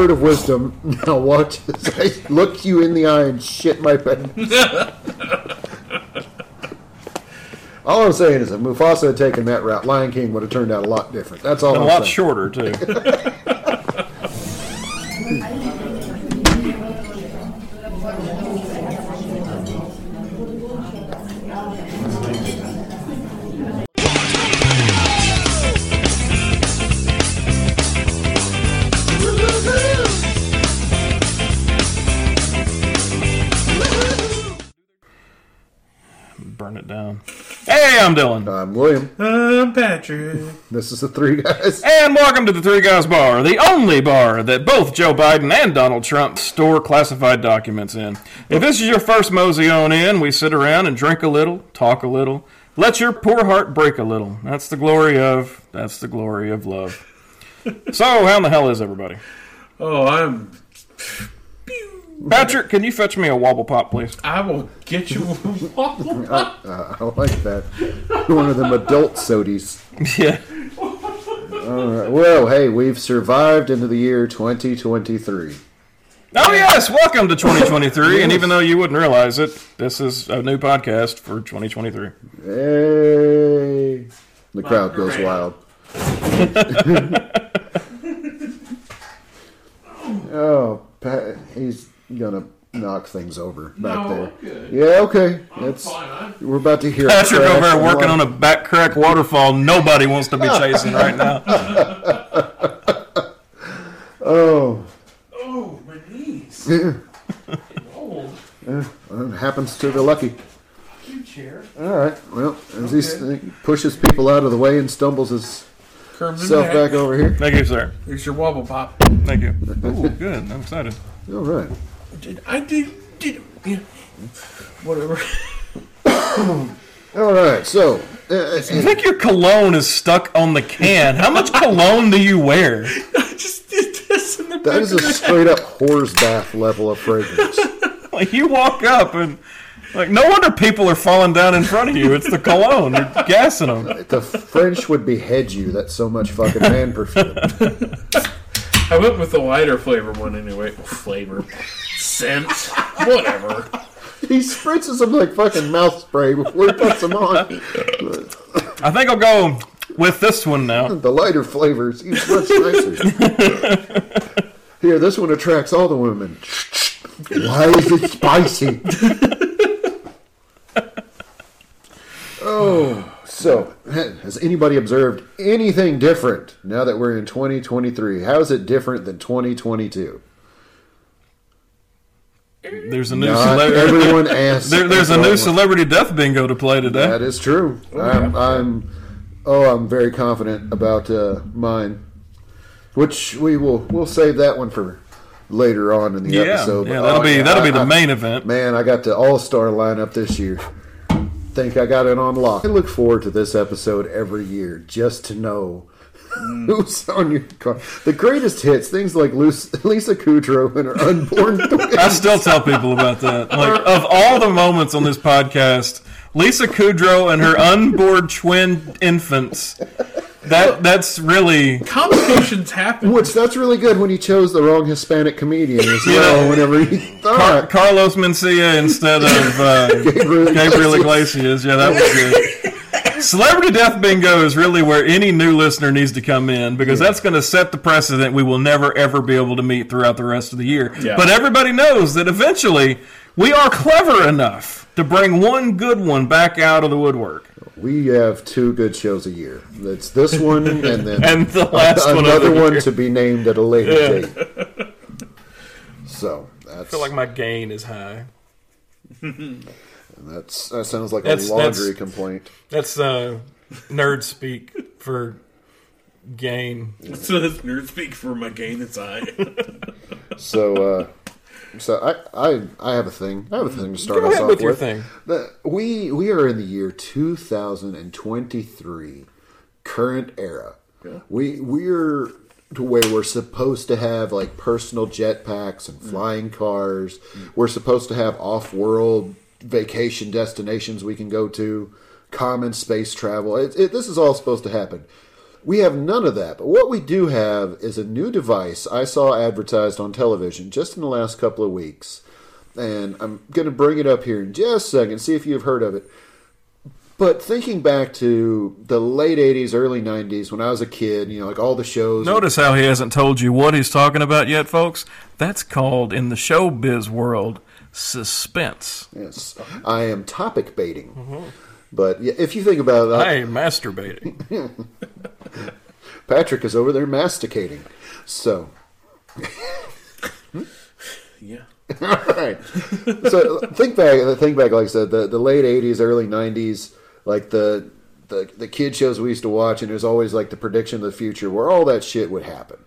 word of wisdom. Now watch as I look you in the eye and shit my pants. all I'm saying is if Mufasa had taken that route, Lion King would have turned out a lot different. That's all A I'm lot saying. shorter too. William. I'm Patrick. This is the three guys. And welcome to the Three Guys Bar, the only bar that both Joe Biden and Donald Trump store classified documents in. If this is your first mosey on in, we sit around and drink a little, talk a little, let your poor heart break a little. That's the glory of, that's the glory of love. So, how in the hell is everybody? Oh, I'm. Patrick, can you fetch me a wobble pop, please? I will get you. a Uh, I like that. One of them adult sodies. Yeah. All right. Well, hey, we've survived into the year 2023. Oh, yes, welcome to 2023. And even though you wouldn't realize it, this is a new podcast for 2023. Hey. The crowd goes wild. oh, Pat, he's gonna knock things over back No, there. good. Yeah, okay. That's fine, I'm- we're about to hear. a Patrick over there working on a back crack waterfall nobody wants to be chasing right now. Oh, Oh, my knees. Getting old. it happens to the lucky. Two chair. All right. Well, as he pushes people out of the way and stumbles himself Curves and back over here. Thank you, sir. Here's your wobble pop. Thank you. Ooh, good. I'm excited. All right. Did I did did yeah. Whatever. All right. So, uh, I think your cologne is stuck on the can. How much cologne do you wear? I just did this in the that back a straight up whore's bath level of fragrance. Like you walk up and like no wonder people are falling down in front of you. It's the cologne. You're gassing them. the French would behead you. That's so much fucking man perfume. I went with the lighter flavor one anyway. Flavor. Scent. Whatever. he spritzes them like fucking mouth spray before he puts them on. I think I'll go with this one now. The lighter flavors, he's much nicer. Here, this one attracts all the women. Why is it spicy? oh, so has anybody observed anything different now that we're in 2023? How is it different than 2022? There's a new Not celebrity. everyone asks. There, there's a new celebrity death bingo to play today. That is true. I'm, I'm, oh, I'm very confident about uh, mine, which we will we'll save that one for later on in the Yeah, episode. yeah, that'll oh, be yeah, that'll be the I- main event. Man, I got the All Star lineup this year. Think I got it on lock. I look forward to this episode every year just to know who's on your car. The greatest hits, things like Lisa Kudrow and her unborn twins. I still tell people about that. Like of all the moments on this podcast, Lisa Kudrow and her unborn twin infants. That that's really Complications happen. Which that's really good when he chose the wrong Hispanic comedian as Yeah. well. Whenever he thought Carlos Mencia instead of uh, Gabriel Gabriel Iglesias. Iglesias. Yeah, that was good. Celebrity Death Bingo is really where any new listener needs to come in because that's going to set the precedent we will never ever be able to meet throughout the rest of the year. Yeah. But everybody knows that eventually we are clever enough to bring one good one back out of the woodwork. we have two good shows a year. It's this one and then And the last one another one year. to be named at a later date. So that's I feel like my gain is high. That's that sounds like That's- a laundry that's- complaint. That's uh, nerd speak for gain. So this nerd speak for my gain inside. So uh, so I, I I have a thing. I have a thing to start Go us ahead off with your with. thing. We we are in the year 2023, current era. We we're to where we're supposed to have like personal jetpacks and flying cars. We're supposed to have off-world vacation destinations we can go to, common space travel. It, it, this is all supposed to happen. We have none of that. But what we do have is a new device I saw advertised on television just in the last couple of weeks. And I'm going to bring it up here in just a second, see if you've heard of it. But thinking back to the late 80s, early 90s, when I was a kid, you know, like all the shows. Notice how he hasn't told you what he's talking about yet, folks. That's called in the showbiz world suspense. Yes, I am topic baiting. But yeah, if you think about uh, that, Hey, masturbating. Patrick is over there masticating. So, Yeah. all right. So think back. Think back. Like I said, the, the late '80s, early '90s, like the the the kid shows we used to watch, and there's always like the prediction of the future where all that shit would happen.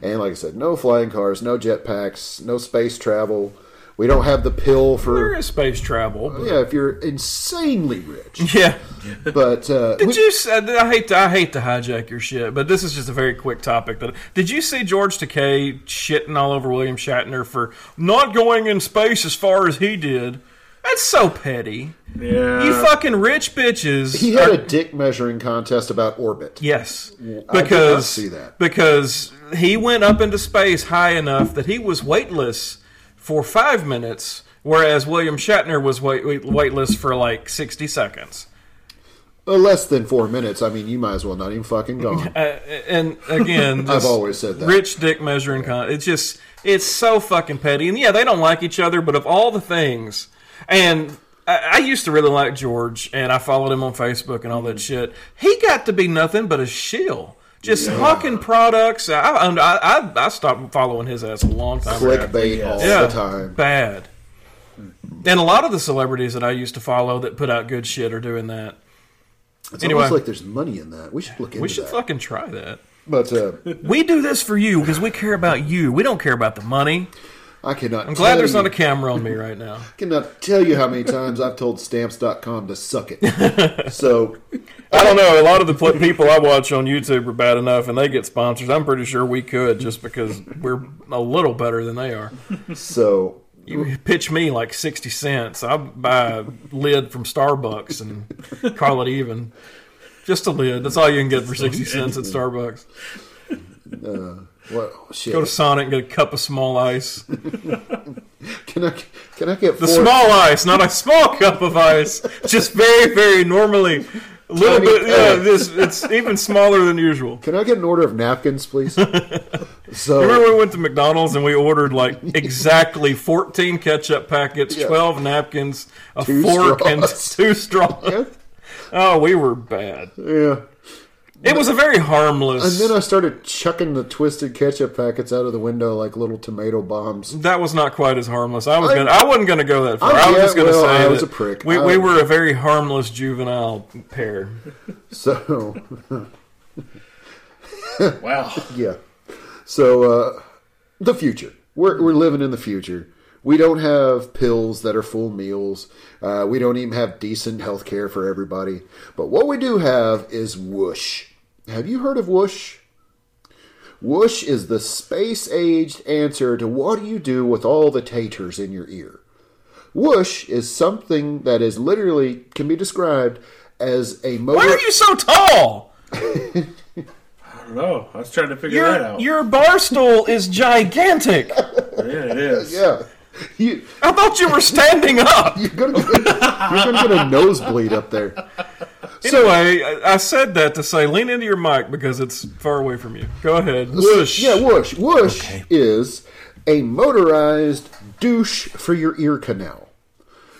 And like I said, no flying cars, no jetpacks, no space travel. We don't have the pill there for is space travel. but- yeah if you're insanely rich. Yeah. But uh, Did we- you? s- I hate to, I hate to hijack your shit, but this is just a very quick topic. That did you see George Takei shitting all over William Shatner for not going in space as far as he did? That's so petty. Yeah. You fucking rich bitches. he had are- a dick measuring contest about orbit. Yes, I did not because see that. because he went up into space high enough that he was weightless for five minutes, whereas William Shatner was wait, wait, weightless for like sixty seconds. Uh, less than four minutes. I mean, you might as well not even fucking go. Uh, and again, I've always said that. rich dick measuring con. It's just it's so fucking petty. And yeah, they don't like each other, but of all the things, and I, I used to really like George, and I followed him on Facebook and all that shit. He got to be nothing but a shill. Just hawking products. I, I, I, I stopped following his ass a long time ago. Clickbait all Yeah, the time. bad. And a lot of the celebrities that I used to follow that put out good shit are doing that. It's Anyway. almost like there's money in that. We should look into it. We should that. fucking try that. But uh, We do this for you because we care about you. We don't care about the money. I cannot. I'm glad tell there's you, not a camera on me right now. I cannot tell you how many times I've told Stamps.com to suck it. so I don't know. A lot of the people I watch on YouTube are bad enough, and they get sponsors. I'm pretty sure we could just because we're a little better than they are. so You pitch me like sixty cents, I'll buy a lid from Starbucks and call it even. Just a lid. That's all you can get for sixty cents at Starbucks. Uh, what shit? Go to Sonic and get a cup of small ice. can I can I get The four? small ice, not a small cup of ice. Just very, very normally. A little Tiny bit, yeah. peg. This it's even smaller than usual. Can I get an order of napkins, please? so Remember we went to McDonald's and we ordered like exactly 14 ketchup packets, Yeah. 12 napkins, a Two fork, and two straws. yeah, Oh, we were bad. yeah. It was a very harmless. And then I started chucking the twisted ketchup packets out of the window like little tomato bombs. that was not quite as harmless. I was I- gonna. I wasn't gonna go that far. Oh, I was yeah, just gonna well, say I was a prick. We, I- we were a very harmless juvenile pair. So Wow. yeah. So uh, the future. We're we're living in the future. We don't have pills that are full meals. Uh, we don't even have decent health care for everybody. But what we do have is Whoosh. Have you heard of Whoosh? Whoosh is the space aged answer to what do you do with all the taters in your ear. Whoosh is something that is literally can be described as a motor. Why are you so tall? I don't know. I was trying to figure that out. your bar stool is gigantic. yeah, it is. yeah, you I thought you were standing up. you're gonna get, you're gonna get a nosebleed up there. Anyway, I I said that to say lean into your mic because it's far away from you. Go ahead. Whoosh. Yeah, whoosh. Whoosh is a motorized douche for your ear canal.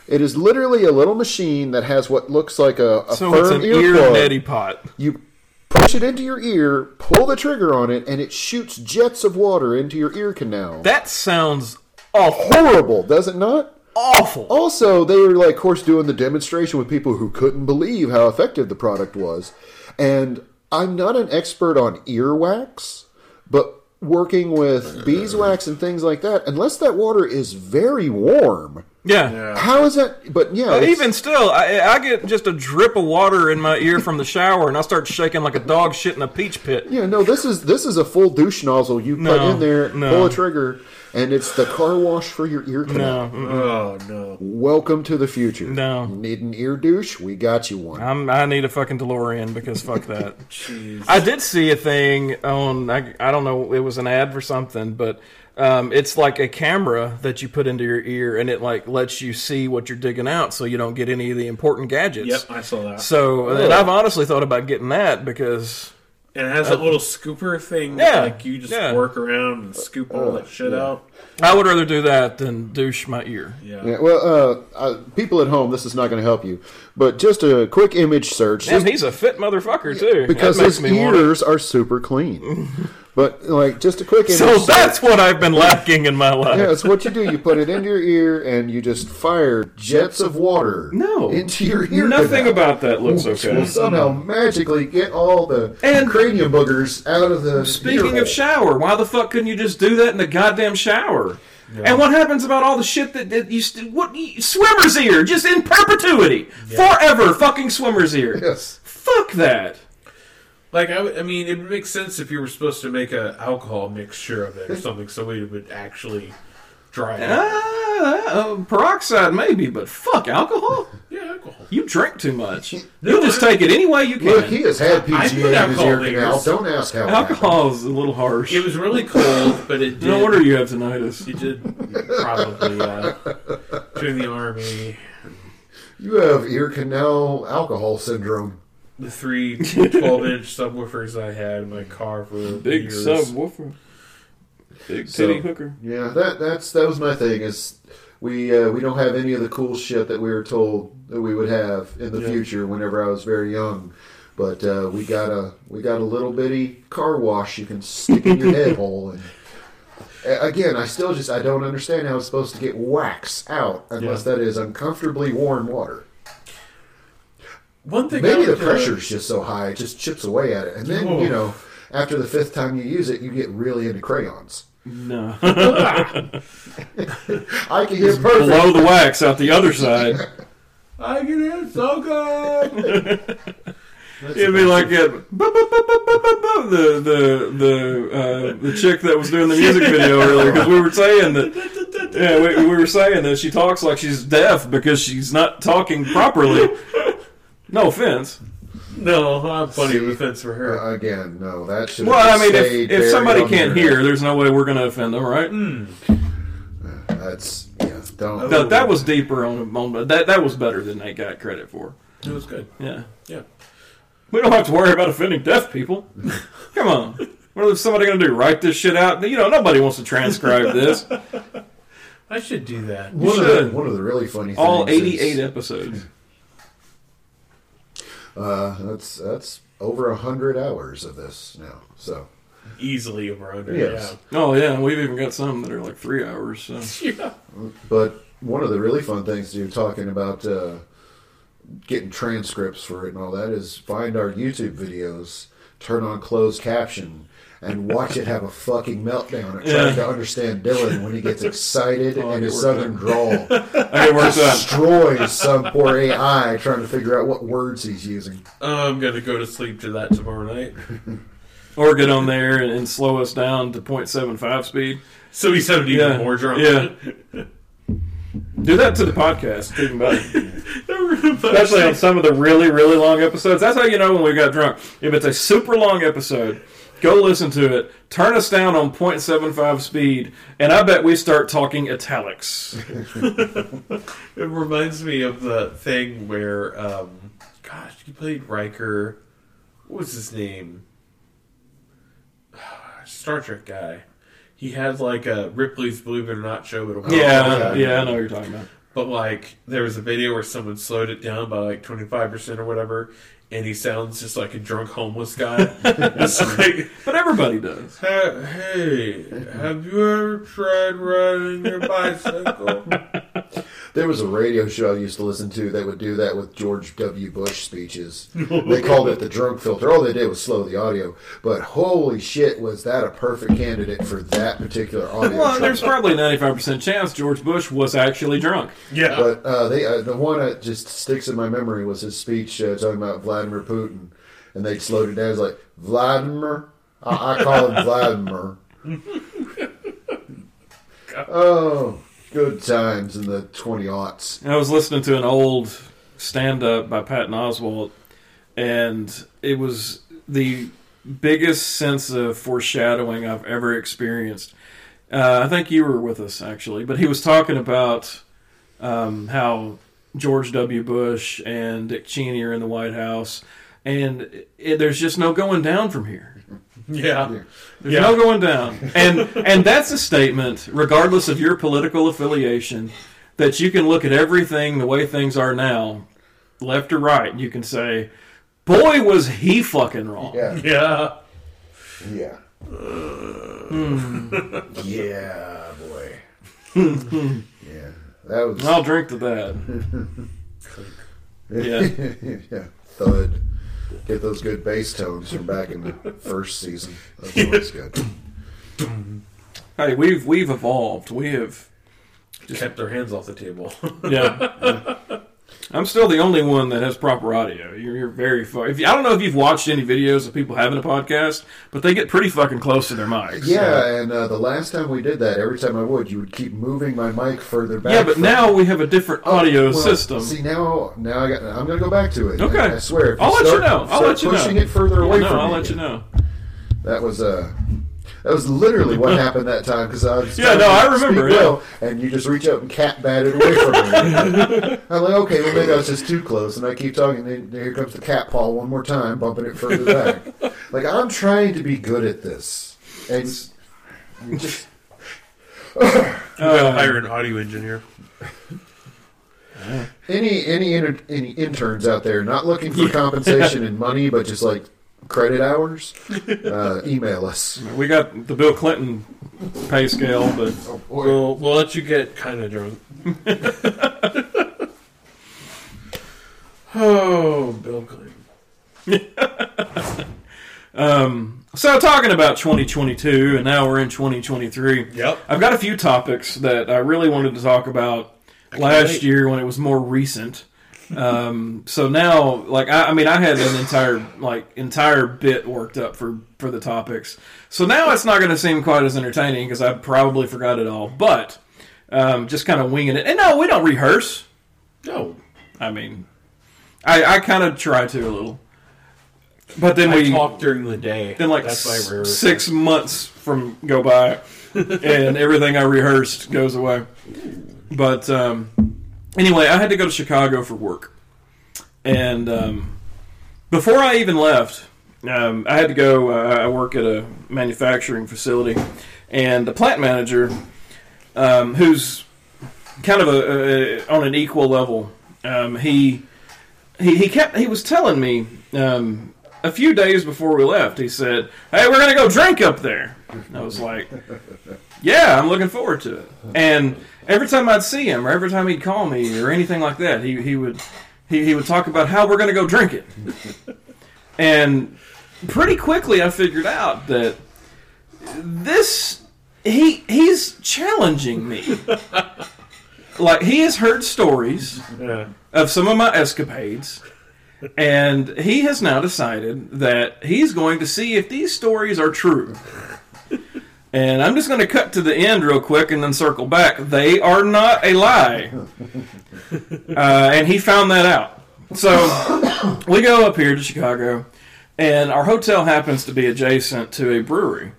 It is literally a little machine that has what looks like a, a So firm it's an ear ear plug. neti pot. You push it into your ear, pull the trigger on it, and it shoots jets of water into your ear canal. That sounds awful. Horrible, does it not? Awful. Also, they were like, of course, doing the demonstration with people who couldn't believe how effective the product was. And I'm not an expert on earwax, but working with uh. beeswax and things like that, unless that water is very warm, Yeah. Yeah. How is that? But yeah, But even still, I, I get just a drip of water in my ear from the shower, and I start shaking like a dog shit in a peach pit. Yeah, no, this is this is a full douche nozzle. You put in there, no. pull a trigger, and it's the car wash for your ear canal. No, Oh no. Welcome to the future. No. You need an ear douche? We got you one. I'm, I need a fucking DeLorean because fuck that. Jeez. I did see a thing on I, I don't know it was an ad for something, but um, it's like a camera that you put into your ear and it like lets you see what you're digging out, so you don't get any of the important gadgets. Yep, I saw that. So and I've honestly thought about getting that because And it has that little scooper thing. Yeah, Like you just yeah. work around and scoop all that shit out. I would rather do that than douche my ear. Yeah. Yeah, well, uh, uh, people at home, this is not going to help you, but just a quick image search. Damn, just he's a fit motherfucker too. because his me want it. ears are super clean. but like, just a quick. So that's what I've been lacking in my life. Yeah, it's what you do. You put it into your ear and you just fire jets of water No. into your ear. Nothing canal, about that looks okay. will somehow magically get all the And- cranium boogers out of the. Speaking of shower, why the fuck couldn't you just do that in the goddamn shower? And what happens about all the shit that, that you st- what you- swimmer's ear just in perpetuity, forever fucking swimmer's ear? yes. Fuck that. Like I, w- I mean, it would make sense if you were supposed to make an alcohol mixture of it or something, so it would actually dry it. Ah, uh, peroxide maybe, but fuck alcohol. Yeah, alcohol. You drink too much. You just take it any way you can. Look, he has had I PGA in his ear canal. Don't ask how. alcohol is a little harsh. It was really cold, but it did. No wonder you have tinnitus. You did probably uh, during the army. You have ear canal alcohol syndrome. The three 12 inch subwoofers I had in my car for Big years. subwoofer. Big So- titty hooker. Yeah, that that's that was my thing. Is we uh, we don't have any of the cool shit that we were told that we would have in the Yeah. future. Whenever I was very young, but uh, we got a we got a little bitty car wash you can stick in your head hole. And again, I still just I don't understand how it's supposed to get wax out unless that is uncomfortably warm water. One thing Maybe the would, uh, pressure's just so high it just chips away at it, and then Oh. you know after the fifth time you use it, you get really into crayons. No. I can hit perfect. Blow the wax out the other side. I get it so good. It'd be like it, the the the uh, the chick that was doing the music video earlier because we were saying that yeah we, we were saying that she talks like she's deaf because she's not talking properly. No offense. no, I'm funny See, of offense for her. Uh, again, no, that should. Be. Well, I mean, if, if somebody can't the hear, internet. there's no way we're going to offend them, right? that's yeah. Don't. That, that was deeper on, on that. That was better than they got credit for. it was good. Yeah, Yeah. we don't have to worry about offending deaf people. Come on, what is somebody going to do? Write this shit out? You know, nobody wants to transcribe this. I should do that. one of the one of the really funny things. All is, 88 episodes. Uh, that's that's over a hundred hours of this now. So Easily over under. Yes. Oh yeah, and we've even got some that are like three hours. So. Yeah. yeah. But one of the really fun things to do, talking about uh, getting transcripts for it and all that, is find our YouTube videos, turn on closed caption, and watch it have a fucking meltdown at Yeah. trying to understand Dylan when he gets excited Oh, and his worked southern drawl I get worked destroys some poor AI trying to figure out what words he's using. Oh, I'm gonna go to sleep to that tomorrow night. Or get on there and, and slow us down to 0.75 speed. So he sounded even Yeah. more drunk. Yeah. Do that to the podcast. It's even better. Especially Especially on some of the really, really long episodes. That's how you know when we got drunk. If it's a super long episode, go listen to it. Turn us down on 0.75 speed, and I bet we start talking italics. It reminds me of the thing where, um, gosh, you played Riker. What was his name? Star Trek guy. He had like a Ripley's Believe It or Not show a Yeah, yeah. yeah, I know what you're talking about. But like, there was a video where someone slowed it down by like twenty five percent or whatever, and he sounds just like a drunk homeless guy. like, But everybody does. "Hey, hey, have you ever tried riding your bicycle? There was a radio show I used to listen to that would do that with George W. Bush speeches. They called it the drunk filter. All they did was slow the audio. But holy shit, was that a perfect candidate for that particular audio? Well, track. there's probably a 95% chance George Bush was actually drunk. Yeah. But uh, they, uh, the one that just sticks in my memory was his speech uh, talking about Vladimir Putin, and they slowed it down. It's like Vladimir. I, I call him Vladimir. oh, good times in the twenty aughts. I was listening to an old stand up by Patton Oswalt, and it was the biggest sense of foreshadowing I've ever experienced. Uh, I think you were with us actually, but he was talking about um, how George W. Bush and Dick Cheney are in the White House, and it, there's just no going down from here. Yeah. There's Yeah. no going down, and and that's a statement, regardless of your political affiliation, that you can look at everything the way things are now, left or right. and You can say, "Boy, was he fucking wrong." Yeah, Yeah. yeah, Hmm. yeah, boy. yeah, that was. I'll drink to that. Yeah. yeah, thud. Get those good bass tones from back in the first season. That's always good. Hey, we've we've evolved. We have. Just kept their hands off the table. Yeah. I'm still the only one that has proper audio. You're, you're very far. If you, I don't know if you've watched any videos of people having a podcast, but they get pretty fucking close to their mics. Yeah, and uh, the last time we did that, every time I would, you would keep moving my mic further back. Yeah, but from- now we have a different audio Well, system. See now, now I got. I'm going to go back to it. Okay. I, I swear. If I'll let you know. I'll let you know. pushing it further Yeah, away no, from I'll me. let you know. That was uh that was literally what happened that time because I was Yeah, no, I remember, yeah. well, and you just reach up and cat batted away from me. I'm like, okay, well maybe I was just too close, and I keep talking. And then here comes the cat paw one more time, bumping it further back. like I'm trying to be good at this, and you just gotta Uh, hire an audio engineer. any any inter, any interns out there not looking for compensation and money, but just like credit hours, uh, email us. we got the Bill Clinton pay scale, but Oh, boy. We'll, we'll let you get kind of drunk. oh, Bill Clinton. um, so talking about 2022, and now we're in 2023. Yep. I've got a few topics that I really wanted to talk about last wait. year when it was more recent. Um, so now, like, I, I mean, I had an entire like entire bit worked up for for the topics. So now it's not going to seem quite as entertaining because I probably forgot it all. But um, just kind of winging it. And no, we don't rehearse. No. I mean, I, I kind of try to a little. But then I we talk during the day. then like That's s- six months from go by, and everything I rehearsed goes away. But um, anyway, I had to go to Chicago for work, and um, before I even left, um, I had to go. Uh, I work at a manufacturing facility, and the plant manager, um, who's kind of a, a on an equal level, um, he he he kept he was telling me um, a few days before we left. He said, "Hey, we're gonna go drink up there." I was like, "Yeah, I'm looking forward to it." And every time I'd see him, or every time he'd call me, or anything like that, he he would he, he would talk about how we're gonna go drink it. and pretty quickly, I figured out that this he he's challenging me. like he has heard stories Yeah. of some of my escapades, and he has now decided that he's going to see if these stories are true. And I'm just going to cut to the end real quick and then circle back. They are not a lie. Uh, and he found that out. So we go up here to Chicago, and our hotel happens to be adjacent to a brewery.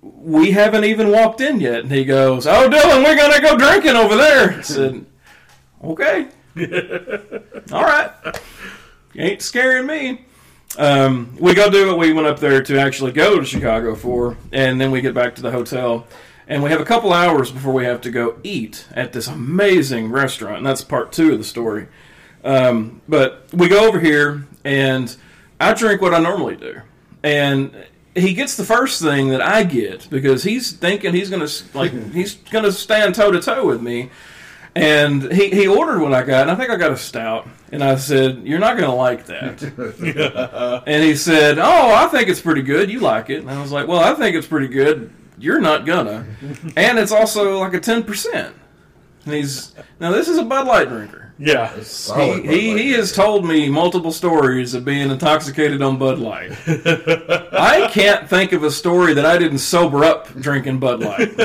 We haven't even walked in yet, and he goes, "Oh, Dylan, we're gonna go drinking over there." I said, "Okay, all right, you ain't scaring me." Um, we go do what we went up there to actually go to Chicago for, and then we get back to the hotel, and we have a couple hours before we have to go eat at this amazing restaurant, and that's part two of the story. Um, but we go over here, and I drink what I normally do, and he gets the first thing that I get because he's thinking he's gonna like he's gonna stand toe to toe with me, And he, he ordered what I got, and I think I got a stout. And I said, You're not going to like that. and he said, Oh, I think it's pretty good. You like it. And I was like, Well, I think it's pretty good. You're not gonna. And it's also like a 10%. And he's, now this is a Bud Light drinker. Yeah. He, he, he has told me multiple stories of being intoxicated on Bud Light. I can't think of a story that I didn't sober up drinking Bud Light.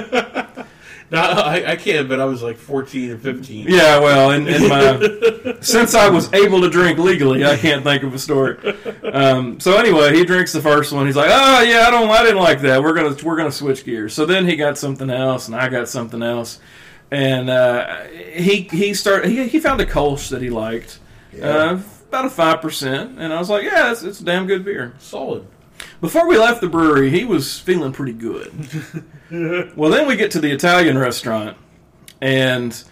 No, I, I can, but I was like 14 and 15. Yeah, well, in, in my since I was able to drink legally, I can't think of a story. Um, so anyway, he drinks the first one. He's like, "Oh yeah, I don't, I didn't like that. We're gonna we're gonna switch gears." So then he got something else, and I got something else, and uh, he he started he, he found a Kolsch that he liked, uh, about a five percent, and I was like, "Yeah, it's, it's a damn good beer." Solid. Before we left the brewery, he was feeling pretty good. well, then we get to the Italian restaurant, and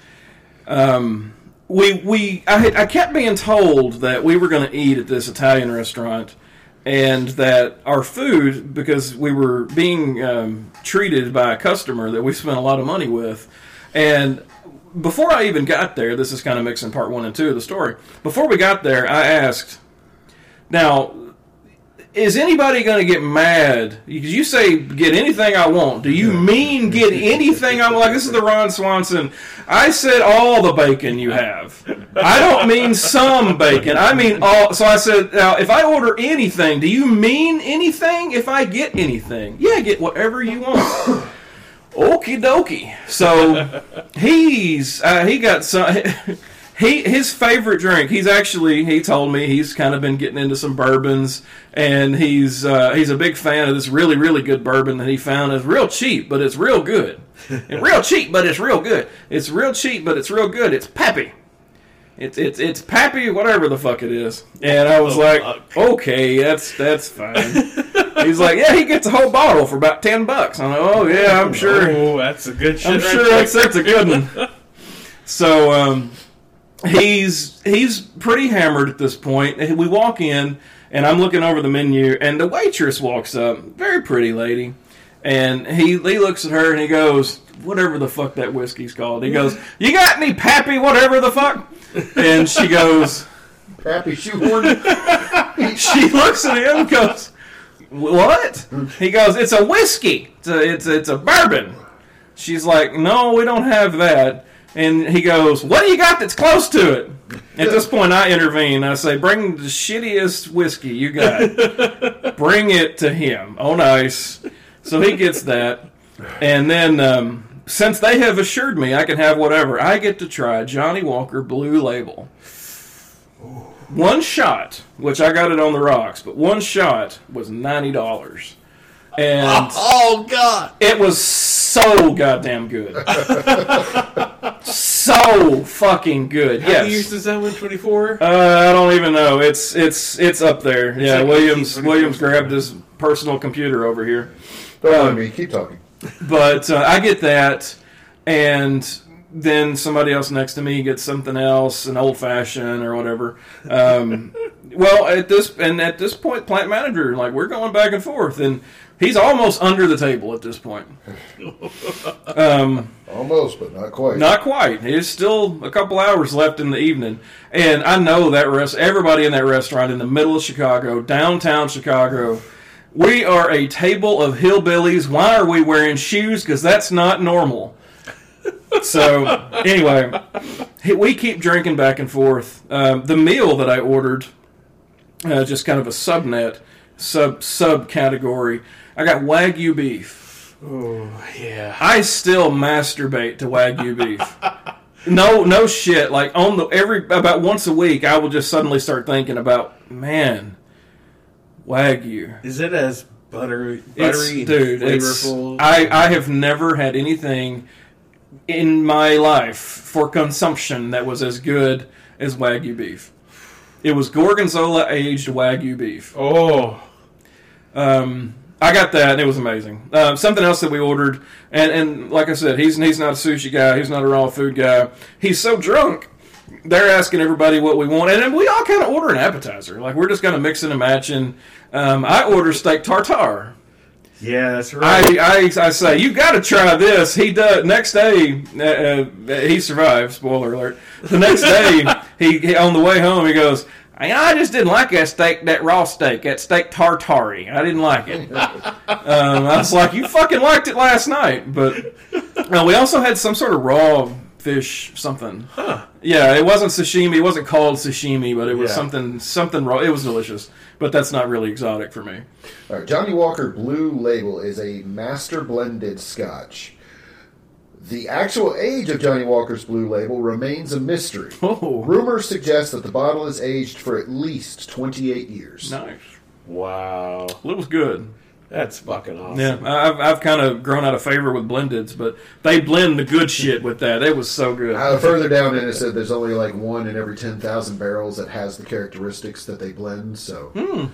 um, we we I, had- I kept being told that we were going to eat at this Italian restaurant, and that our food because we were being um, treated by a customer that we spent a lot of money with, and before I even got there, this is kind of mixing part one and two of the story. Before we got there, I asked, now is anybody going to get mad? Because you say get anything I want. Do you mean get anything I'm Like this is the Ron Swanson. I said all the bacon you have. I don't mean some bacon. I mean all. So I said now if I order anything, do you mean anything? If I get anything, yeah, get whatever you want. Okie dokie. So he's uh, he got some. He his favorite drink. He's actually he told me he's kind of been getting into some bourbons, and he's uh, he's a big fan of this really really good bourbon that he found is real cheap, but it's real good. and real cheap, but it's real good. It's real cheap, but it's real good. It's Pappy. It's it's it's Pappy, whatever the fuck it is. And I was Oh, like, fuck. okay, that's that's fine. He's like, yeah, he gets a whole bottle for about ten bucks. I'm like, oh yeah, I'm sure. Oh, that's a good shit. I'm right sure there. that's that's a good one. So um, he's he's pretty hammered at this point. We walk in, and I'm looking over the menu, and the waitress walks up, very pretty lady, and he he looks at her and he goes, whatever the fuck that whiskey's called. He goes, you got any pappy, whatever the fuck, and she goes. Happy shoehorn. she looks at him and goes, "What?" He goes, "It's a whiskey. It's a, it's a, it's a bourbon." She's like, "No, we don't have that." And he goes, "What do you got that's close to it?" At this point, I intervene. I say, "Bring the shittiest whiskey you got. Bring it to him on ice." So he gets that, and then. Um, since they have assured me I can have whatever, I get to try Johnnie Walker Blue Label one shot, which I got it on the rocks, but one shot was ninety dollars, and Oh God! it was so goddamn good, so fucking good. How many years does that one? 24. uh, I don't even know. It's it's it's up there. Yeah, like Williams Williams grabbed his personal computer over here. Don't mind me. Keep talking. But uh, I get that, and then somebody else next to me gets something else, an old fashioned or whatever. Um, well, at this and at this point, plant manager like we're going back and forth, and he's almost under the table at this point. Um, Almost, but not quite. not quite. There's still a couple hours left in the evening, and I know that rest. Everybody in that restaurant in the middle of Chicago, downtown Chicago. We are a table of hillbillies. Why are we wearing shoes? Because that's not normal. So anyway, we keep drinking back and forth. Um, the meal that I ordered, uh, just kind of a subnet, sub subcategory. I got wagyu beef. Oh yeah. I still masturbate to wagyu beef. No, no shit. Like on the every about once a week, I will just suddenly start thinking about man, wagyu. Is it as buttery, It's buttery, and dude. It's. I I have never had anything in my life for consumption that was as good as wagyu beef. It was gorgonzola aged wagyu beef. oh, Um, I got that, and it was amazing. Um, something else that we ordered, and, and like I said, he's he's not a sushi guy. He's not a raw food guy. He's so drunk. They're asking everybody what we want, and we all kind of order an appetizer. Like we're just kind of mixing and matching. Um, I order steak tartare. Yeah, that's right. I, I, I say you got to try this. He does. Next day, uh, uh, he survives. Spoiler alert. The next day, he, he on the way home, he goes. I I just didn't like that steak, that raw steak, that steak tartare. I didn't like it. um, I was like, you fucking liked it last night. But uh, we also had some sort of raw fish, something. Huh. Yeah, it wasn't sashimi. It wasn't called sashimi, but it was Yeah. something, something raw. It was delicious, but that's not really exotic for me. All right, Johnnie Walker Blue Label is a master blended scotch. The actual age of Johnnie Walker's Blue Label remains a mystery. Oh, Rumors suggest that the bottle is aged for at least 28 years. nice. wow, Well, it was good. that's fucking awesome. Yeah, I've, I've kind of grown out of favor with blendeds, but they blend the good shit with that. It was so good. Uh, further down in it said there's only like one in every 10,000 barrels that has the characteristics that they blend. So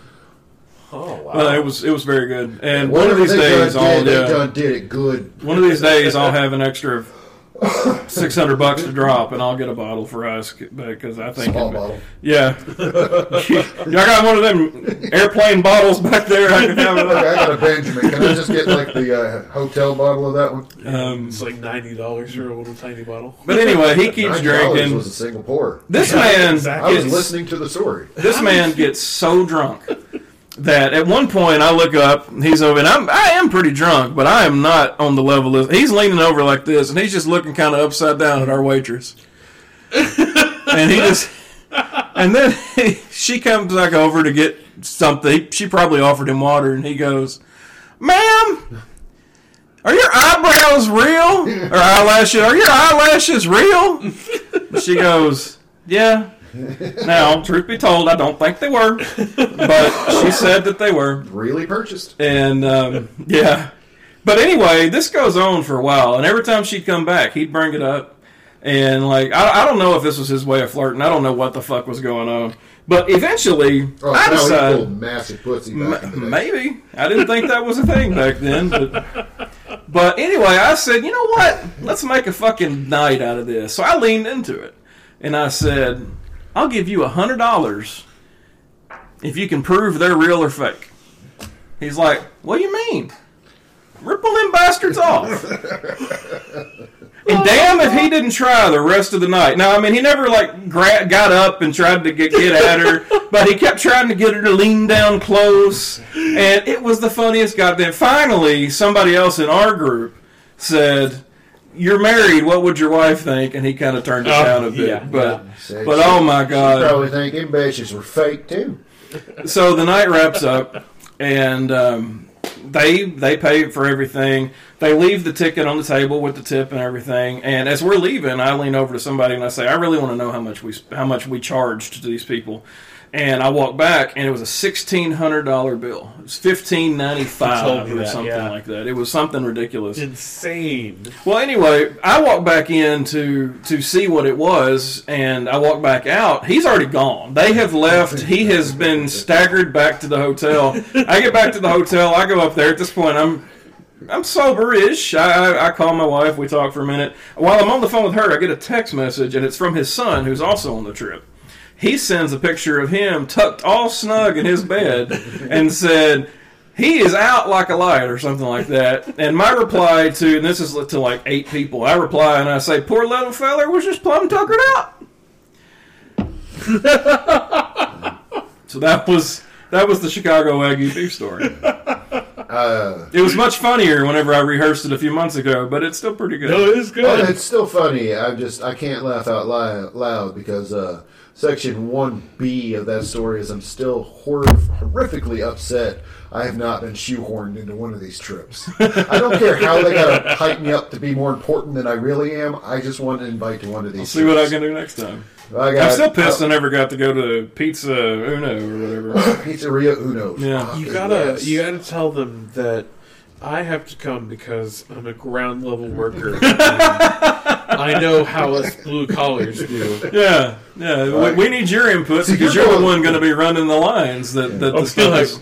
Oh wow. Well, it was it was very good. And one whatever of these days, done I'll they yeah, done did it good. one of these days I'll have an extra six hundred bucks to drop, and I'll get a bottle for us because I think Small it- bottle. Yeah, I got one of them airplane bottles back there. I can have Okay, I got a Benjamin. Can I just get like the uh, hotel bottle of that one? Um, it's like ninety dollars for a little tiny bottle. but anyway, he keeps $90 drinking. was a single pour. This Yeah, man I was listening to the story. This man gets so drunk that at one point I look up, he's over, and I'm I am pretty drunk, but I am not on the level of. He's leaning over like this, and he's just looking kind of upside down at our waitress, and he just, and then she comes back over to get something. She probably offered him water, and he goes, "Ma'am." Are your eyebrows real? Or eyelashes? Are your eyelashes real? She goes, Yeah. Now, truth be told, I don't think they were, but she said that they were, Really purchased. and um, yeah. But anyway, this goes on for a while, and every time she'd come back, he'd bring it up, and like I, I don't know if this was his way of flirting. I don't know what the fuck was going on, but eventually, Oh, I he decided massive pussy back in. Maybe I didn't think that was a thing back then, but but anyway, I said, you know what? Let's make a fucking night out of this. So I leaned into it, and I said, I'll give you a hundred dollars if you can prove they're real or fake. He's like, what do you mean? Ripple them bastards off. And damn if he didn't try the rest of the night. Now, I mean, he never like gra- got up and tried to get, get at her, but he kept trying to get her to lean down close, and it was the funniest goddamn. Finally, somebody else in our group said, "You're married. What would your wife think?" And he kind of turned it Oh, down a bit, yeah, but. Say, But she- oh my she's god! probably thinking bitches were fake too. so the night wraps up, and um, they they pay for everything. They leave the ticket on the table with the tip and everything. And as we're leaving, I lean over to somebody and I say, "I really want to know how much we how much we charged to these people." And I walk back, and it was a sixteen hundred dollar bill. It was fifteen ninety five or that, something yeah. like that. It was something ridiculous. Insane. Well, anyway, I walk back in to to see what it was, and I walk back out. He's already gone. They have left. He has been staggered back to the hotel. I get back to the hotel. I go up there. At this point, I'm I'm sober-ish. I, I, I call my wife. We talk for a minute. While I'm on the phone with her, I get a text message, and it's from his son, who's also on the trip. He sends a picture of him tucked all snug in his bed, and said he is out like a light or something like that. And my reply to, and this is to like eight people, I reply and I say, poor little feller was just plumb tuckered out. so that was that was the Chicago Aggie beef story. Uh, It was much funnier whenever I rehearsed it a few months ago, but it's still pretty good. No, it is oh, good. it's still funny. I just I can't laugh out loud because uh, section one B of that story is I'm still hor- horrifically upset. I have not been shoehorned into one of these trips. I don't care how they gotta hype me up to be more important than I really am. I just want to invite to one of these. I'll see what I can do next time. I got, I'm still pissed I never got to go to Pizza Uno or whatever. Pizzeria Uno. Yeah. You gotta, yes. you gotta tell them that I have to come because I'm a ground level worker. I know how us blue collars do. Yeah, yeah. We, Right. we need your input See, because you're you're the one going to be running the lines that, that the I'm like, stuff.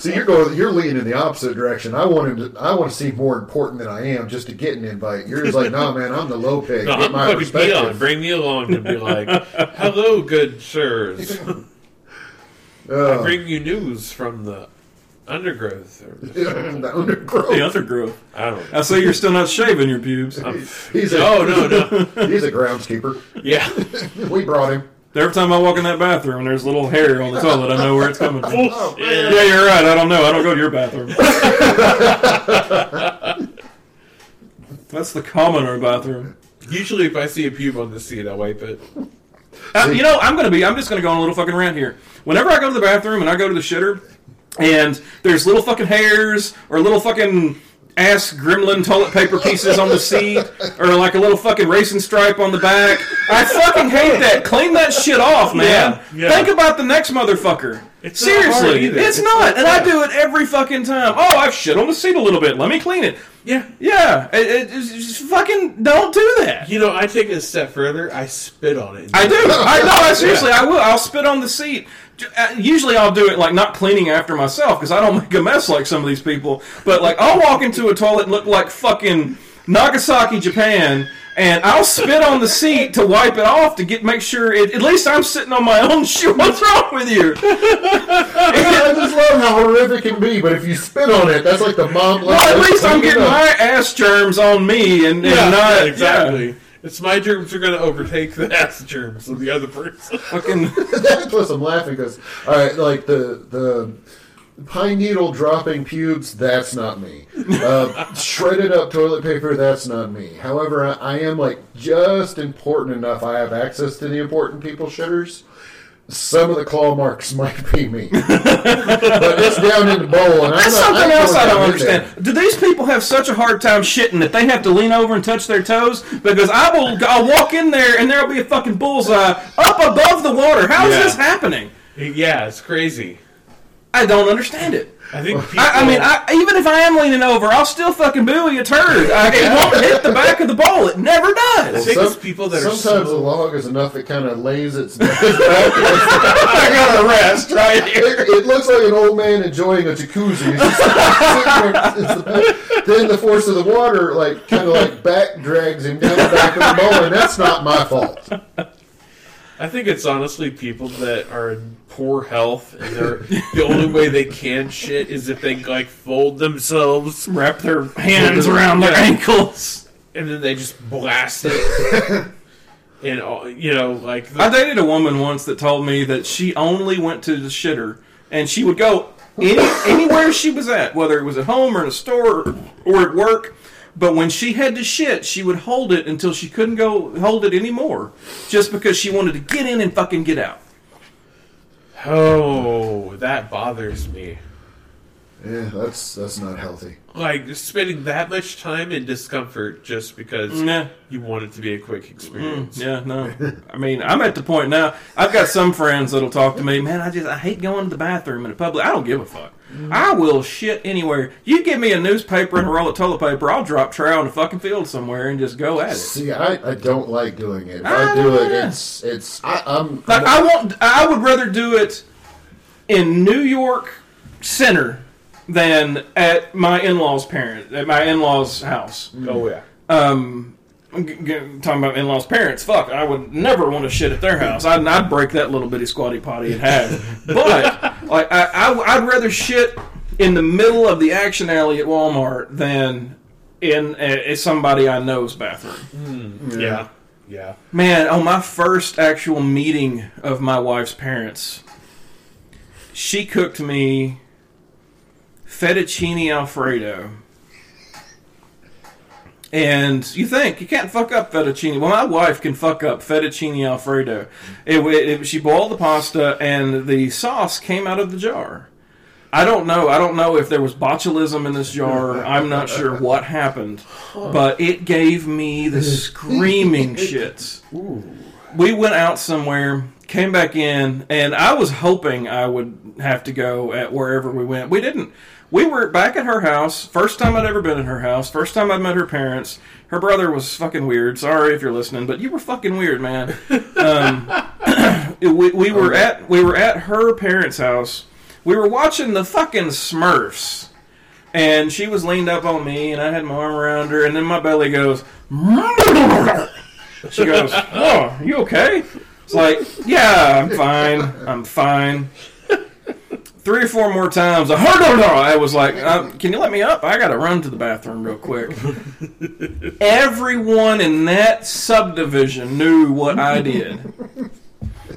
So you're going, you're leaning in the opposite direction. I want him to, I want to seem more important than I am just to get an invite. You're just like, nah, man, I'm the low pig. No, Get I'm my fucking perspective. Bring me along to be like, "Hello, good sirs. I Uh, bring you news from the undergrowth. Or, the undergrowth. The undergrowth. I don't know. I say you're still not shaving your pubes. He's a, Oh no no. He's a groundskeeper. Yeah. We brought him. Every time I walk in that bathroom and there's little hair on the toilet, I know where it's coming from. Oh, man. Yeah, you're right. I don't know. I don't go to your bathroom. That's the commoner bathroom. Usually, if I see a pube on the seat, I wipe it. Uh, you know, I'm gonna be. I'm just gonna go on a little fucking rant here. Whenever I go to the bathroom and I go to the shitter, and there's little fucking hairs or little fucking ass gremlin toilet paper pieces on the seat or like a little fucking racing stripe on the back, I fucking hate that. Clean that shit off, man. Yeah, yeah. Think about the next motherfucker. It's Seriously, either. it's, It's not, not and I do it every fucking time. Oh, I've shit on the seat a little bit. Let me clean it. Yeah. Yeah, it, it, just fucking don't do that. You know, I take it a step further. I spit on it. I do. I know. I seriously, I will. I'll spit on the seat. Uh, Usually, I'll do it like not cleaning after myself because I don't make a mess like some of these people. But like, I'll walk into a toilet and look like fucking Nagasaki, Japan, and I'll spit on the seat to wipe it off to get make sure. It, at least I'm sitting on my own shoe. What's wrong with you? I just love how horrific it can be, but if you spit on it, that's like the mom. Well, at least I'm getting my ass germs on me and, and Yeah, not yeah, exactly. exactly. It's my germs are going to overtake the ass germs of the other person. Fucking. That's what I'm laughing because, all right, like the the pine needle dropping pubes, that's not me. Uh, shredded up toilet paper, that's not me. However, I, I am like just important enough. I have access to the important people shitters. Some of the claw marks might be me, but it's down in the bowl, and I'm That's not, something I'm else I don't understand. there. Do these people have such a hard time shitting that they have to lean over and touch their toes? Because I will, I'll walk in there and there'll be a fucking bullseye up above the water. How is Yeah. this happening? yeah, it's crazy. I don't understand it. I think people, I, I mean, I, even if I am leaning over, I'll still fucking buoy a turd. I, it won't hit the back of the bowl. It never I does. think Some- it's people that are Sometimes so, the log is enough; it kind of lays its back. I gotta rest right here. It, it looks like an old man enjoying a jacuzzi. He's just sitting there, it's the- then the force of the water, like, kind of like back drags him down the back of the bowl, and that's not my fault. I think it's honestly people that are in poor health and they're the only way they can shit is if they like fold themselves Wrap their hands around their Yeah. ankles. and then they just blast it. and all- you know, like I dated a woman once that told me that she only went to the shitter and she would go any, anywhere she was at, whether it was at home or in a store or, or at work. But when she had to shit, she would hold it until she couldn't go hold it anymore, just because she wanted to get in and fucking get out. oh, that bothers me. Yeah, that's that's not healthy. Like spending that much time in discomfort just because Nah. you want it to be a quick experience. Mm, yeah, no. I mean, I'm at the point now. I've got some friends that'll talk to me. Man, I just I hate going to the bathroom in a public. I don't give a fuck. I will shit anywhere. You give me a newspaper and a roll of toilet paper, I'll drop trow in a fucking field somewhere and just go at it. See, I, I don't like doing it. If I do it, it's it's I, I'm Like I want, I would rather do it in New York Center than at my in-laws' parent at my in-laws' house. Oh yeah. um, g- g- talking about in-laws' parents. Fuck, I would never want to shit at their house. I'd, I'd break that little bitty squatty potty in half. but like, I, I, would rather shit in the middle of the action alley at Walmart than in a, a somebody I know's bathroom. Hmm. Yeah. Yeah. Man, on my first actual meeting of my wife's parents, she cooked me fettuccine alfredo. And you think you can't fuck up fettuccine? Well, my wife can fuck up fettuccine alfredo. It, it, she boiled the pasta, and the sauce came out of the jar. I don't know. I don't know if there was botulism in this jar. I'm not sure what happened, but it gave me the screaming shits. We went out somewhere, came back in, and I was hoping I would have to go at wherever we went. We didn't. We were back at her house. First time I'd ever been in her house. First time I'd met her parents. Her brother was fucking weird. Sorry if you're listening, but you were fucking weird, man. Um, we, we were at we were at her parents' house. We were watching the fucking Smurfs, and she was leaned up on me, and I had my arm around her, and then my belly goes. She goes, "Oh, you okay?" It's like, "Yeah, I'm fine. I'm fine." Three or four more times, I heard it. I was like, uh, "Can you let me up? I got to run to the bathroom real quick." Everyone in that subdivision knew what I did.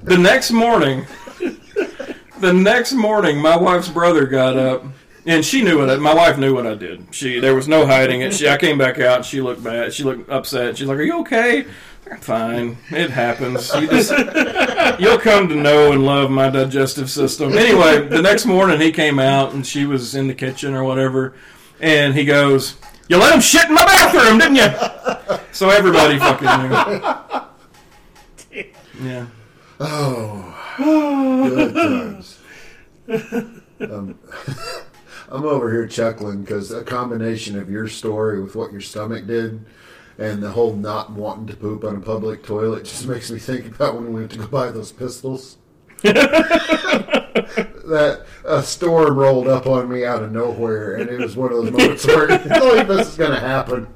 The next morning, the next morning, my wife's brother got up, and she knew what I, my wife knew what I did. She there was no hiding it. She I came back out. and She looked bad. She looked upset. She's like, "Are you okay?" Fine, it happens. You just you'll come to know and love my digestive system. Anyway, the next morning he came out and she was in the kitchen or whatever, and he goes, "You let him shit in my bathroom, didn't you?" So everybody fucking knew. Yeah. Oh, good times. Um, I'm over here chuckling because a combination of your story with what your stomach did and the whole not wanting to poop on a public toilet just makes me think about when we went to go buy those pistols. that a storm rolled up on me out of nowhere, and it was one of those moments where I like this is going to happen.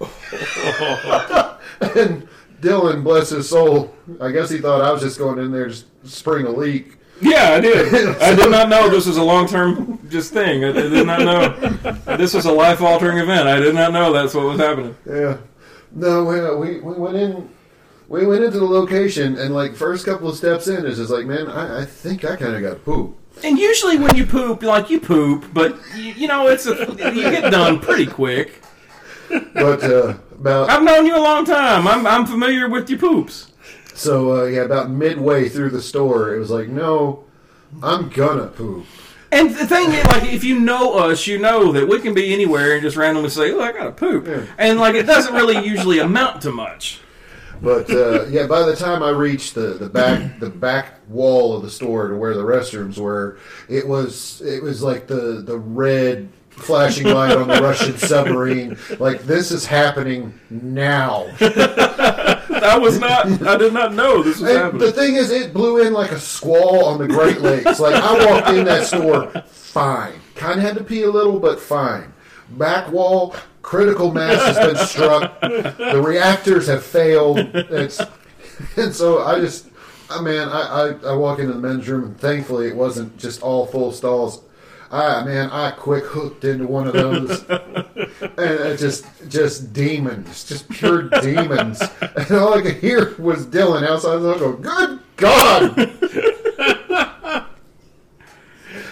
and Dylan, bless his soul, I guess he thought I was just going in there to spring a leak. Yeah, I did. I did not know this was a long term just thing. I, I did not know this was a life altering event. I did not know that's what was happening. Yeah. No, we, we, we went in. We went into the location, and like first couple of steps in is just like, man, I, I think I kind of got poop. And usually when you poop, like you poop, but you, you know it's a you get done pretty quick. But uh, about I've known you a long time. I'm I'm familiar with your poops. so uh, yeah, about midway through the store, it was like, no, I'm gonna poop. And the thing is, like, if you know us, you know that we can be anywhere and just randomly say, "Oh, I got to poop," Yeah. and like it doesn't really usually amount to much. But uh, yeah, by the time I reached the, the back the back wall of the store to where the restrooms were, it was it was like the the red flashing light on the Russian submarine. Like this is happening now. I was not. I did not know this was happening. the thing is, it blew in like a squall on the Great Lakes. Like I walked in that store, fine. Kind of had to pee a little, but fine. Back wall, critical mass has been struck. The reactors have failed. It's, and so I just, I man, I, I, I walk into the men's room, and thankfully it wasn't just all full stalls. I man, I quick hooked into one of those, and it just just demons, just pure demons. And all I could hear was Dylan outside the go, "Good God!"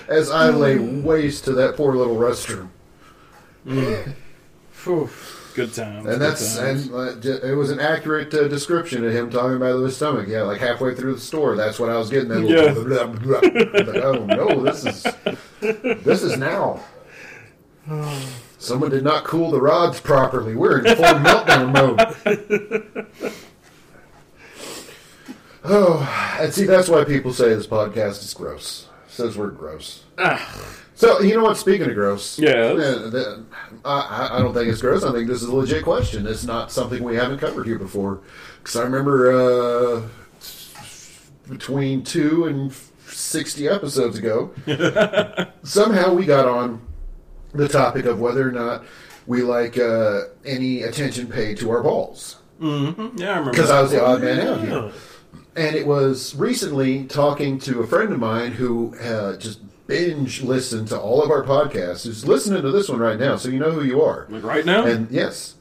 As I lay hmm. waste to that poor little restroom, hmm. Good times. and that's and uh, j- it was an accurate uh, description of him talking about his stomach. Yeah, like halfway through the store, that's what I was getting. That Yeah. blah, blah, blah. Like, oh no, this is this is now. Someone did not cool the rods properly. We're in full meltdown mode. Oh, and see, that's why people say this podcast is gross. Says we're gross. So you know what? Speaking of gross, Yes. uh, I, I- don't think it's gross. I think this is a legit question. It's not something we haven't covered here before. Because I remember uh, between two and sixty episodes ago, somehow we got on the topic of whether or not we like uh, any attention paid to our balls. yeah, I remember. Because. I was the odd man out here. And it was recently talking to a friend of mine who uh, just binge listen to all of our podcasts, who's listening to this one right now, so you know who you are. like right now. And yes,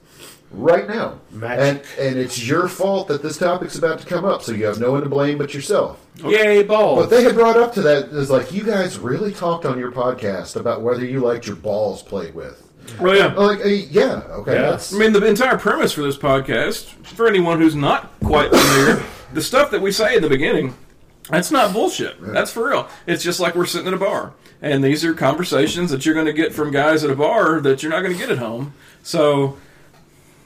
right now. Magic. And, and it's your fault that this topic's about to come up, so you have no one to blame but yourself. Yay, balls. But they had brought up to that is like, you guys really talked on your podcast about whether you liked your balls played with. well, yeah. Like, eh, yeah, okay, Yeah. that's I mean, the entire premise for this podcast, for anyone who's not quite familiar, the stuff that we say in the beginning, that's not bullshit. That's for real. It's just like we're sitting at a bar. And these are conversations that you're going to get from guys at a bar that you're not going to get at home. So,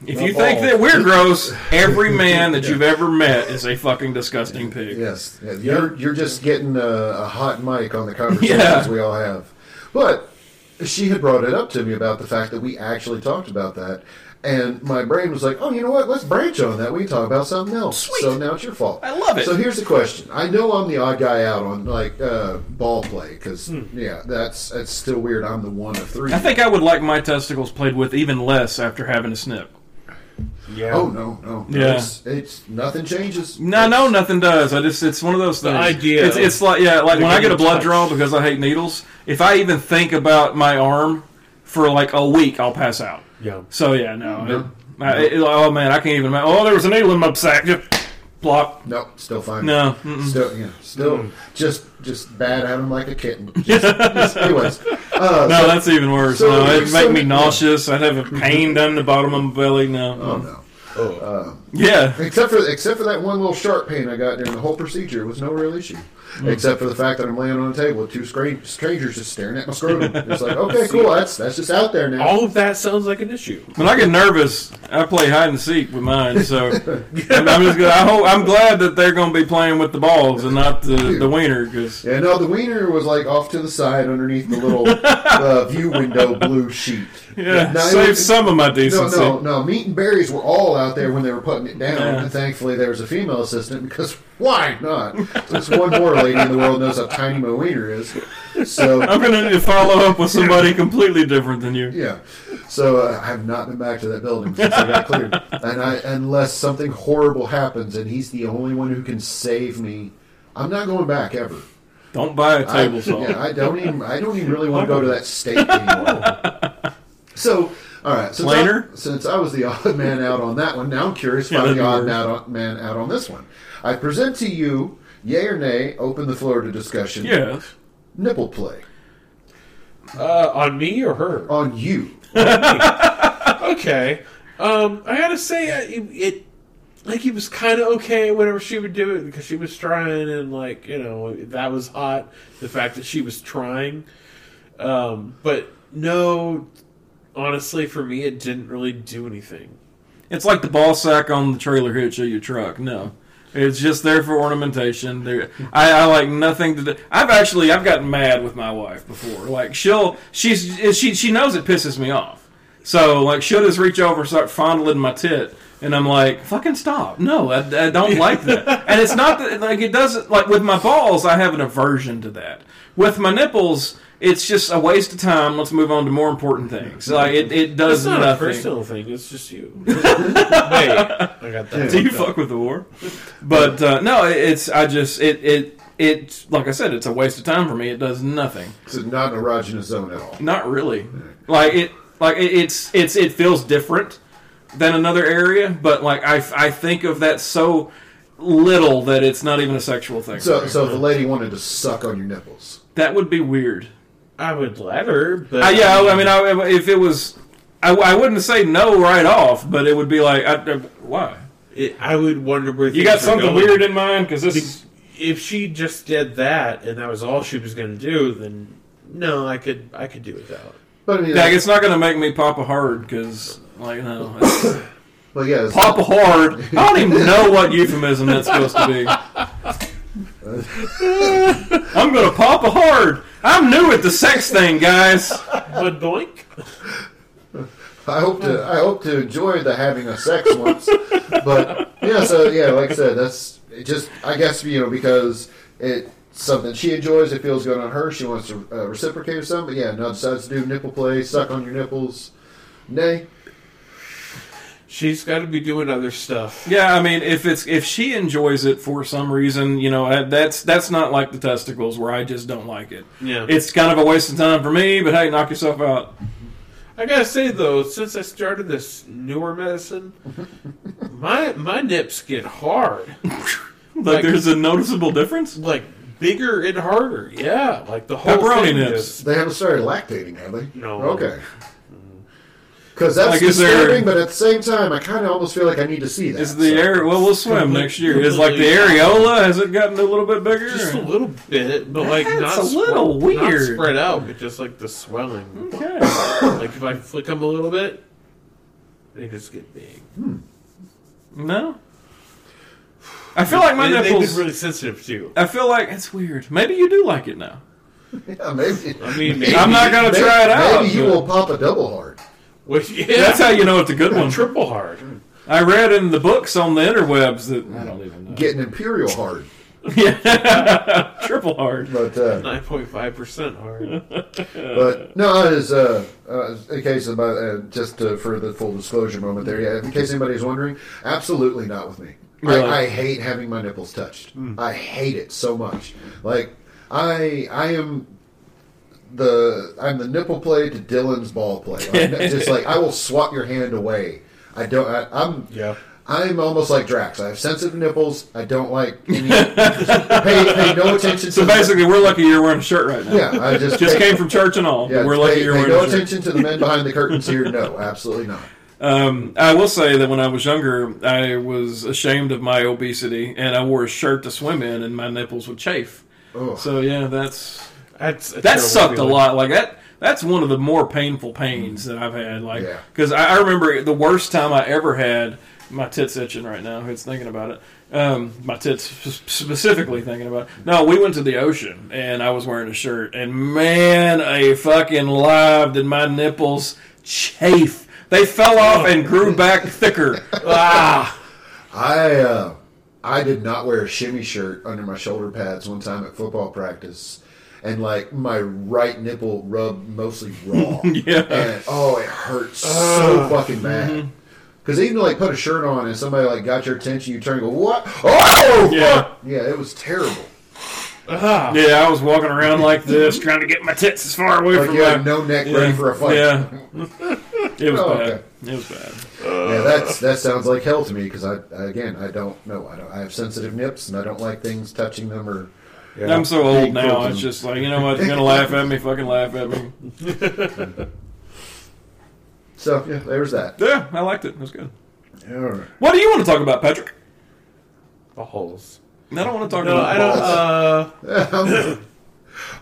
if you think that we're gross, every man that you've ever met is a fucking disgusting pig. Yes, yeah, you're you're just getting a, a hot mic on the conversations Yeah. we all have. But she had brought it up to me about the fact that we actually talked about that, and my brain was like, "Oh, you know what? Let's branch on that. We can talk about something else." Sweet. So now it's your fault. I love it. So here's the question: I know I'm the odd guy out on like uh, ball play because yeah, that's that's still weird. I'm the one of three. I think I would like my testicles played with even less after having a snip. Yeah. Oh no, no, no. Yeah. It's, it's nothing changes. No, no, nothing does. I just it's one of those The things. idea It's, it's like yeah, like when I get a blood touched. draw because I hate needles. If I even think about my arm for like a week, I'll pass out. Yeah. So yeah, no. No. It, I, it- oh man, I can't even. ima- Oh, there was a needle in my sack. Just plop. No, still fine. No. mm-mm. Still, yeah, still mm. just just bad at him like a kitten. Just, just- anyways, uh, No, so- that's even worse. so- no, it'd so- make me nauseous. I'd have a mm-hmm. pain down the bottom of my belly. No. oh no. Oh. Uh, yeah. Except for except for that one little sharp pain I got during the whole procedure, it was no real issue. Mm. Except for the fact that I'm laying on a table with two scra- strangers just staring at my scrotum. It's like, okay, cool, that's that's just out there now. All of that sounds like an issue. When I get nervous, I play hide and seek with mine. So I'm, I'm just. Gonna, I hope. I'm glad that they're going to be playing with the balls and not the the wiener because. Yeah, no, the wiener was like off to the side underneath the little uh, view window blue sheet. Yeah, No, it save was- some of my No, decency. no, no. Meat and berries were all out there when they were putting it down, Yeah. and thankfully there was a female assistant because why not? Just one more lady in the world knows how tiny my wiener is. So I'm going to follow up with somebody completely different than you. yeah, so uh, I have not been back to that building since I got cleared, and I unless something horrible happens and he's the only one who can save me, I'm not going back ever. Don't buy a I, table saw. yeah, I don't even. I don't even really want to go to that state anymore. so, all right. Since I, since I was the odd man out on that one, now I'm curious if Yeah, I'm the odd man out, man out on this one. I present to you, yay or nay, open the floor to discussion. Yes. Nipple play Uh, on me or her? on you. okay. Um, I gotta say, it, it like it was kind of okay whenever she would do it because she was trying and like you know that was hot. The fact that she was trying, um, but no, honestly, for me, it didn't really do anything. It's like the ball sack on the trailer hitch of your truck. No. It's just there for ornamentation. There, I, I like nothing to do. I've actually I've gotten mad with my wife before. Like she'll she's she she knows it pisses me off. So like she'll just reach over and start fondling my tit, and I'm like, fucking stop. No, I, I don't like that. And it's not that like it doesn't like with my balls. I have an aversion to that. With my nipples, it's just a waste of time. Let's move on to more important things. Like it, it does It's not nothing. a personal thing. It's just you. Wait, I got that. Do you up. fuck with the war? But uh, no, it's I just it it it like I said, it's a waste of time for me. It does nothing. This is not an erogenous zone at all. Not really. Like it like it, it's it's it feels different than another area, but like I I think of that so little that it's not even a sexual thing. So, so if the lady wanted to suck on your nipples, that would be weird. I would let her, but Uh, yeah, I mean, I, if it was, I, I wouldn't say no right off, but it would be like, I, I- why? it, I would wonder where You got something going. weird in mind? Because this is If she just did that and that was all she was going to do, then no, I could I could do without. but I mean, Yeah, it's not going to make me pop a hard because, like, no. it's- well, yeah, it's- pop a hard. I don't even know what euphemism that's supposed to be. I'm going to pop a hard. I'm new at the sex thing, guys. But doink. I hope to I hope to enjoy the having a sex once, but yeah. So yeah, like I said, that's it just I guess you know because it's something she enjoys. It feels good on her. She wants to uh, reciprocate or something. But yeah, no, decides to do nipple play, suck on your nipples. Nay, She's got to be doing other stuff. Yeah, I mean, if it's if she enjoys it for some reason, you know, uh, that's that's not like the testicles where I just don't like it. Yeah. It's kind of a waste of time for me, but hey, knock yourself out. I gotta say though, since I started this newer medicine, my my nips get hard, Like, Like- there's a noticeable difference. like bigger and harder. Yeah, like the whole Pepperoni thing nips. just- they haven't started lactating, have they? No. Okay. Because that's Like, is there- disturbing, but at the same time, I kind of almost feel like I need to see that. Is the so. air? Well, we'll swim Complete- next year. Is like the areola? Has it gotten a little bit bigger? just a little bit, but like That's not a little spread, not weird. spread out, but just like the swelling. Okay. Like if I flick them a little bit, they just get big. Hmm. No. I feel like my They- They've nipples. been really sensitive too. I feel like it's weird. Maybe you do like it now. Yeah, maybe. I mean, maybe, I'm not gonna Maybe- try it out. Maybe you but will pop a double hard. Which, yeah, That's how you know it's a good one. triple hard. I read in the books on the interwebs that I don't even know. Get an imperial hard. yeah, triple hard. But uh, Nine point five percent hard. but no, it is uh, uh, in case about uh, just uh, for the full disclosure moment there. Yeah, in case anybody's wondering, absolutely not with me. Really? I, I hate having my nipples touched. I hate it so much. Like I, I am the I'm the nipple play to Dylan's ball play. Like, just like I will swat your hand away. I don't. I, I'm Yeah. I'm almost like Drax. I have sensitive nipples. I don't like any. pay, pay no attention. So to basically, we're lucky you're wearing a shirt right now. yeah, I just Just pay- came from church and all. Yeah, but we're lucky pay, you're pay wearing no a shirt. attention to the men behind the curtains here. No, absolutely not. Um, I will say that when I was younger, I was ashamed of my obesity, and I wore a shirt to swim in, and my nipples would chafe. Ugh. So yeah, that's That's that sucked a lot. Like that. That's one of the more painful pains that I've had. Like, Yeah. because I, I remember the worst time I ever had. My tits itching right now. Who's thinking about it? Um, my tits specifically thinking about. It. No, we went to the ocean, and I was wearing a shirt, and man, a fucking live did my nipples chafe. They fell off and grew back thicker. Ah, I uh, I did not wear a shimmy shirt under my shoulder pads one time at football practice, and like my right nipple rubbed mostly raw. Yeah. and oh, it hurt so fucking bad. Because even like put a shirt on and somebody like got your attention, you turn and go what? Oh, Yeah. fuck! yeah, it was terrible. Ah. yeah. I was walking around like this, trying to get my tits as far away Like from you my. no neck ready for a fight. Yeah. It was Oh, bad. okay. It was bad. Yeah, that's that sounds like hell to me because I, I again I don't know I don't I have sensitive nips and I don't like things touching them or Yeah. I'm so old Big now. quilting. It's just like you know what? You're gonna laugh at me. Fucking laugh at me. so yeah there's that. Yeah, I liked it. It was good. All right. What do you want to talk about, Patrick? balls. I don't want to talk No, about I don't. Uh, I'm,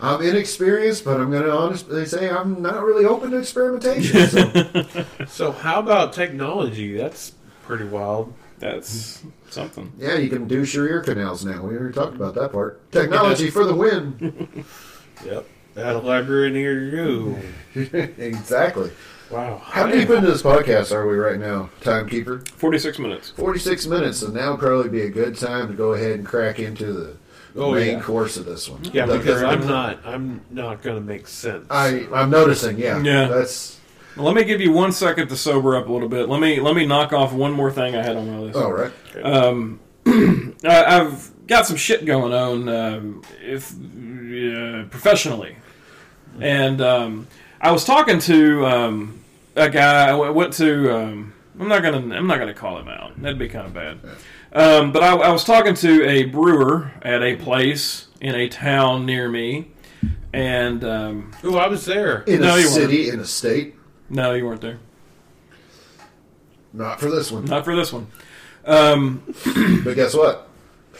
I'm inexperienced, but I'm going to honestly say I'm not really open to experimentation. So, so how about technology? That's pretty wild. That's something. yeah, you can douche your ear canals now. We already talked about that part. Technology for the win. Yep. That'll library near you. exactly. Wow. How deep into this podcast are we right now, timekeeper? Forty-six minutes. 46 minutes, so now would probably be a good time to go ahead and crack into the, the Oh, main yeah. course of this one. Yeah, The because current- I'm not. I'm not going to make sense. I, I'm noticing, yeah. Yeah. That's. Well, let me give you one second to sober up a little bit. Let me let me knock off one more thing I had on my list. All right. Um, I, I've got some shit going on, um, if uh, professionally, and um, I was talking to um, a guy. I went to. Um, I'm not gonna. I'm not gonna call him out. That'd be kind of bad. Um, but I, I was talking to a brewer at a place in a town near me, and um, Ooh, I was there. In No, a you city, in a state. No, you weren't there. Not for this one. Not for this one. Um, But guess what?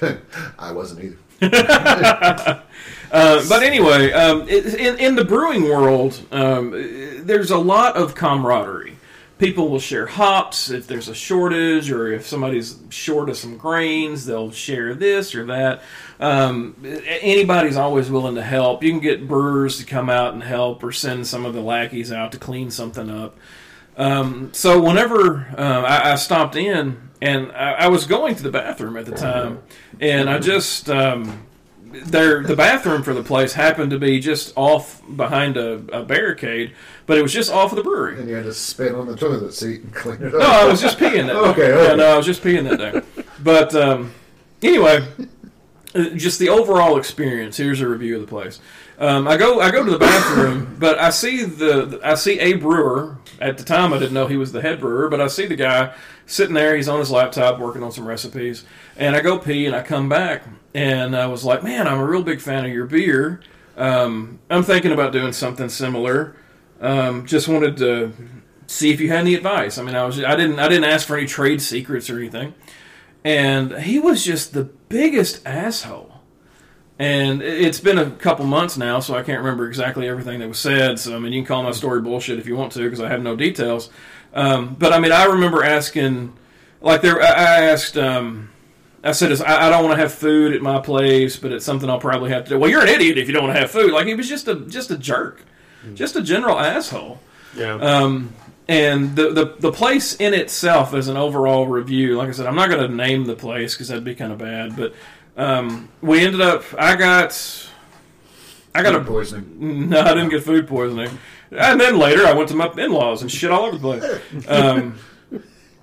I wasn't either. Uh, but anyway, um, it, in, in the brewing world, um, there's a lot of camaraderie. People will share hops if there's a shortage, or if somebody's short of some grains, they'll share this or that. Um, anybody's always willing to help. You can get brewers to come out and help, or send some of the lackeys out to clean something up. Um, so whenever uh, I, I stopped in, and I, I was going to the bathroom at the time, and I just um, the bathroom for the place happened to be just off behind a, a barricade, but it was just off of the brewery. And you had to spit on the toilet seat and clean it up. No, I was just peeing that. Okay, day. okay. Yeah, no, I was just peeing that day. But um, anyway, uh, just the overall experience. Here's a review of the place. Um, I go, I go to the bathroom, but I see the, I see a brewer. At the time, I didn't know he was the head brewer, but I see the guy sitting there. He's on his laptop working on some recipes, and I go pee, and I come back, and I was like, "Man, I'm a real big fan of your beer. Um, I'm thinking about doing something similar. Um, just wanted to see if you had any advice. I mean, I was I didn't I didn't ask for any trade secrets or anything, and he was just the biggest asshole. And it's been a couple months now, so I can't remember exactly everything that was said. So I mean, you can call my story bullshit if you want to, because I have no details. Um, but I mean, I remember asking, like there, I asked. Um, I said, I I don't want to have food at my place, but it's something I'll probably have to do. Well, you're an idiot if you don't want to have food. Like he was just a just a jerk, just a general asshole. Yeah. Um, and the, the the place in itself, as an overall review, like I said, I'm not going to name the place because that'd be kind of bad. But Um, we ended up. I got. I got Food a poisoning. no, I didn't get food poisoning. And then later, I went to my in-laws and shit all over the place. Um,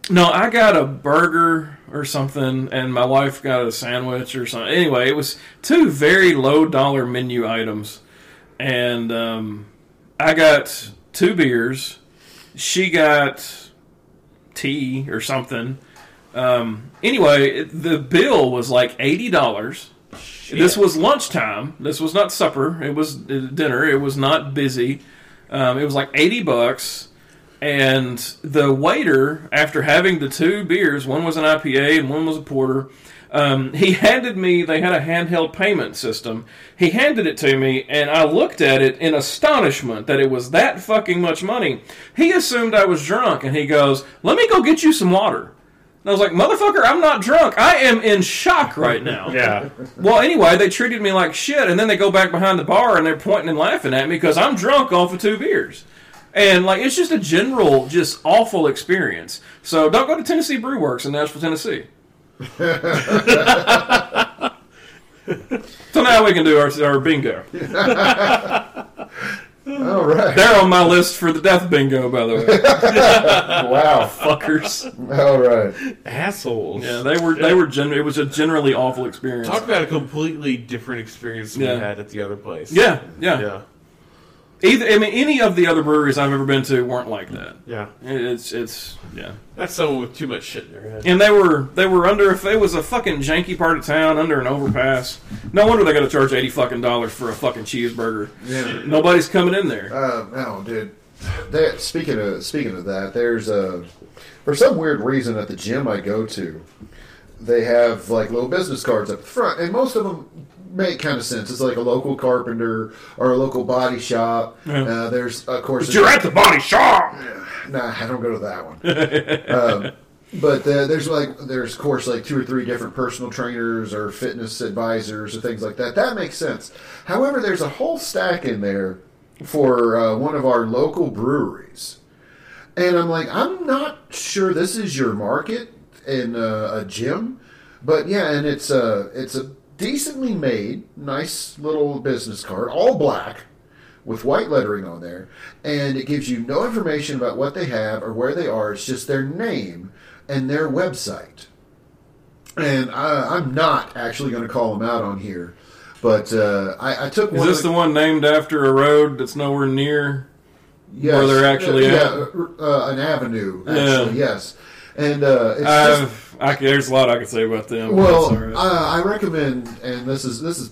no, I got a burger or something, and my wife got a sandwich or something. Anyway, it was two very low dollar menu items, and um, I got two beers. She got tea or something. Um, anyway, the bill was like eighty dollars. This was lunchtime. This was not supper. It was uh, dinner. It was not busy. Um, it was like eighty bucks, and the waiter, after having the two beers, one was an IPA and one was a porter. Um, he handed me. They had a handheld payment system. He handed it to me, and I looked at it in astonishment that it was that fucking much money. He assumed I was drunk, and he goes, "Let me go get you some water." And I was like, "Motherfucker, I'm not drunk. I am in shock right now." Yeah. Well, anyway, they treated me like shit, and then they go back behind the bar and they're pointing and laughing at me because I'm drunk off of two beers. And like it's just a general, just awful experience. So don't go to Tennessee Brew Works in Nashville, Tennessee. so now we can do our, our bingo. All right. They're on my list for the death bingo, by the way. Wow. Fuckers. All right. Assholes. Yeah, they were. They were. Gen- it was a generally awful experience. Talk about a completely different experience than Yeah. we had at the other place. Yeah, yeah, Yeah. Either I mean, any of the other breweries I've ever been to weren't like that. Yeah. It's it's yeah. That's someone with too much shit in their head. And they were they were under if it was a fucking janky part of town under an overpass. No wonder they got to charge eighty fucking dollars for a fucking cheeseburger. Yeah. Nobody's coming in there. Uh, no, dude. That speaking of speaking of that, there's a for some weird reason at the gym I go to, they have like little business cards up front, and most of them make kind of sense. It's like a local carpenter or a local body shop. Yeah. Uh, there's of course You're at the body shop. Nah, I don't go to that one. um, but uh, there's like there's of course like two or three different personal trainers or fitness advisors or things like that. That makes sense. However, there's a whole stack in there for uh, one of our local breweries, and I'm like, I'm not sure this is your market in uh, a gym, but yeah, and it's a it's a decently made, nice little business card, all black with white lettering on there, and it gives you no information about what they have or where they are. It's just their name and their website. And I, I'm not actually going to call them out on here, but uh, I, I took Is this of the one named after a road that's nowhere near? yes, where they're actually yeah, uh, an avenue. Actually, yes, and uh, it's just, I've, I, there's a lot I can say about them. Well, right. uh, I recommend, and this is this is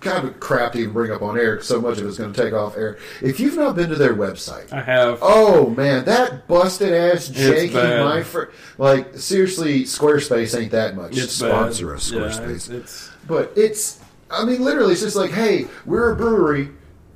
kind of crap to even bring up on air. So much of it's going to take off air. If you've not been to their website, I have. oh man, that busted ass janky my fr- like seriously, Squarespace ain't that much. it's Sponsor bad. us, Yeah, Squarespace. it's, it's But it's, I mean, literally, it's just like, hey, we're a brewery.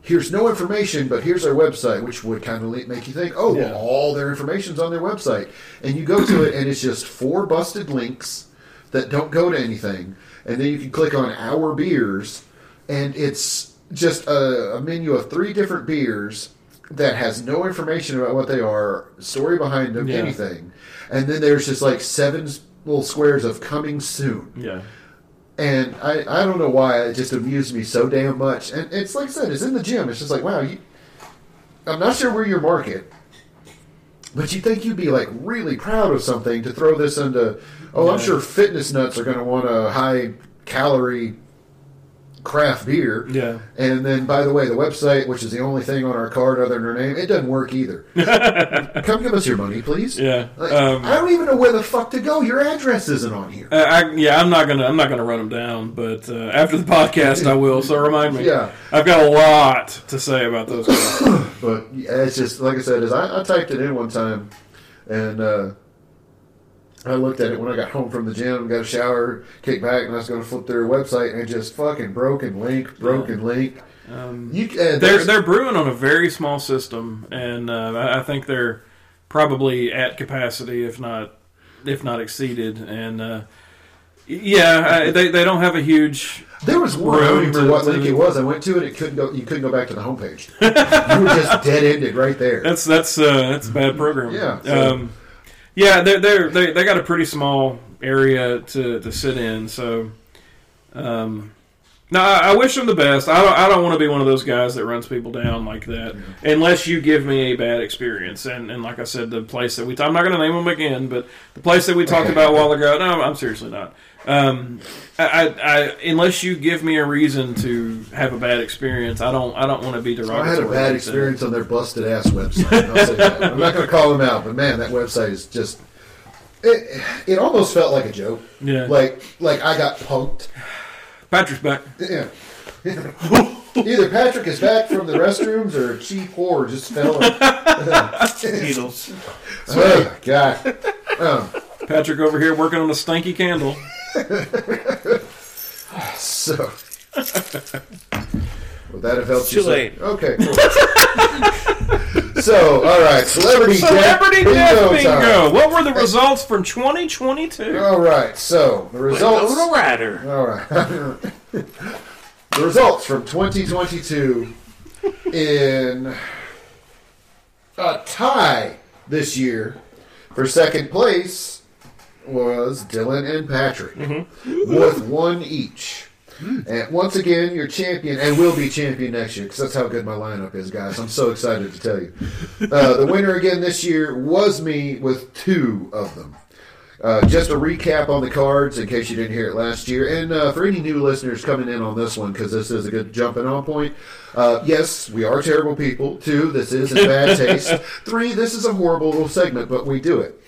Here's no information, but here's our website, which would kind of make you think, oh, Yeah. well, all their information's on their website. And you go to it, and it's just four busted links that don't go to anything. And then you can click on our beers, and it's just a, a menu of three different beers that has no information about what they are, story behind them, Yeah. anything. And then there's just like seven little squares of coming soon. yeah. And I, I don't know why it just amused me so damn much. And it's like I said, it's in the gym. It's just like, wow, you, I'm not sure where your market, but you think you'd be like really proud of something to throw this into. Oh, I'm sure fitness nuts are going to want a high calorie craft beer. Yeah. And then, by the way, the website, which is the only thing on our card other than our name, it doesn't work either. Come give us your money, please. Yeah. Like, Um, I don't even know where the fuck to go. Your address isn't on here. Uh, I, yeah, I'm not gonna I'm not gonna run them down, but uh, after the podcast I will. So remind me. Yeah. I've got a lot to say about those guys. But yeah, it's just like I said, is I, I typed it in one time, and uh, I looked at it when I got home from the gym, got a shower, kicked back, and I was going to flip their website, and just fucking broken link, broken link. Um, You, uh, they're they're brewing on a very small system, and uh, I I think they're probably at capacity, if not if not exceeded. And uh, yeah, I, they they don't have a huge. there was one. I don't room even remember what link it was. I went to it. It couldn't go. You couldn't go back to the homepage. you were just dead ended right there. That's that's uh, that's bad programming. Yeah, so- Um, yeah, they're, they're, they they got a pretty small area to, to sit in, so Um, no, I, I wish them the best. I don't. I don't want to be one of those guys that runs people down like that, unless you give me a bad experience. And, and like I said, the place that we I'm not going to name them again, but the place that we talked about a while ago. No, I'm seriously not. Um, I, I, I unless you give me a reason to have a bad experience, I don't. I don't want to be derogatory. I had a bad experience on their busted ass website. I'll say that. I'm not going to call them out, but man, that website is just. It, it almost felt like a joke. Yeah. Like like I got punked. Patrick's back. Yeah. Either Patrick is back from the restrooms or a cheap whore just fell. Needles. oh, God. Oh, Patrick over here working on a stanky candle. So. Would that have helped Too you? sir? late. Okay, cool. so, all right. Celebrity, Celebrity Death Death Bingo Bingo. What were the results from 2022? All right. So, the results. Winona Ryder. All right. the results from 2022 in a tie this year for second place was Dylan and Patrick with one each. And once again, your champion, and will be champion next year, because that's how good my lineup is, guys. I'm so excited to tell you. Uh, the winner again this year was me with two of them. Uh, just a recap on the cards in case you didn't hear it last year. And uh, for any new listeners coming in on this one, because this is a good jumping on point. Uh, yes, we are terrible people. Two, this is in bad taste. Three, this is a horrible little segment, but we do it.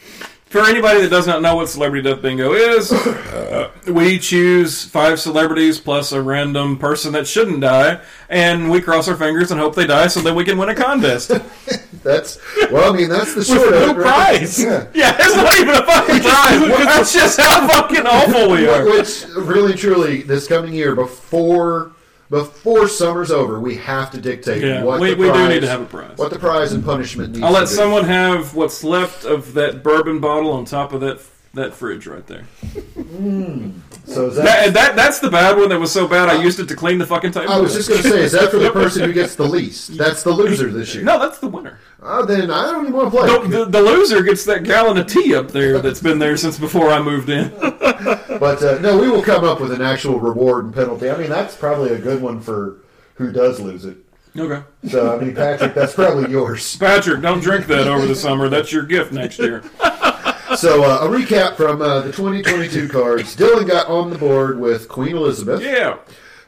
For anybody that does not know what Celebrity Death Bingo is, uh, we choose five celebrities plus a random person that shouldn't die, and we cross our fingers and hope they die so that we can win a contest. That's well, I mean, that's the short no of it. right? prize. Yeah. yeah, it's not even a fucking prize. That's just how fucking awful we are. Which really, truly, this coming year before before summer's over, we have to dictate Yeah, what we, the we do prize, need to have a prize. what the prize and punishment needs. I'll let someone have what's left of that bourbon bottle on top of that that fridge right there. Hmm. So is that, That, that that's the bad one that was so bad I used it to clean the fucking table. I was just going to say, is that for the person who gets the least? That's the loser this year. no, that's the winner. Oh, then I don't even want to play. The, the, the loser gets that gallon of tea up there that's been there since before I moved in. But uh, no, we will come up with an actual reward and penalty. I mean, that's probably a good one for who does lose it. Okay. So, I mean, Patrick, that's probably yours. Patrick, don't drink that over the summer. That's your gift next year. So, uh, a recap from uh, the 2022 cards. Dylan got on the board with Queen Elizabeth. Yeah.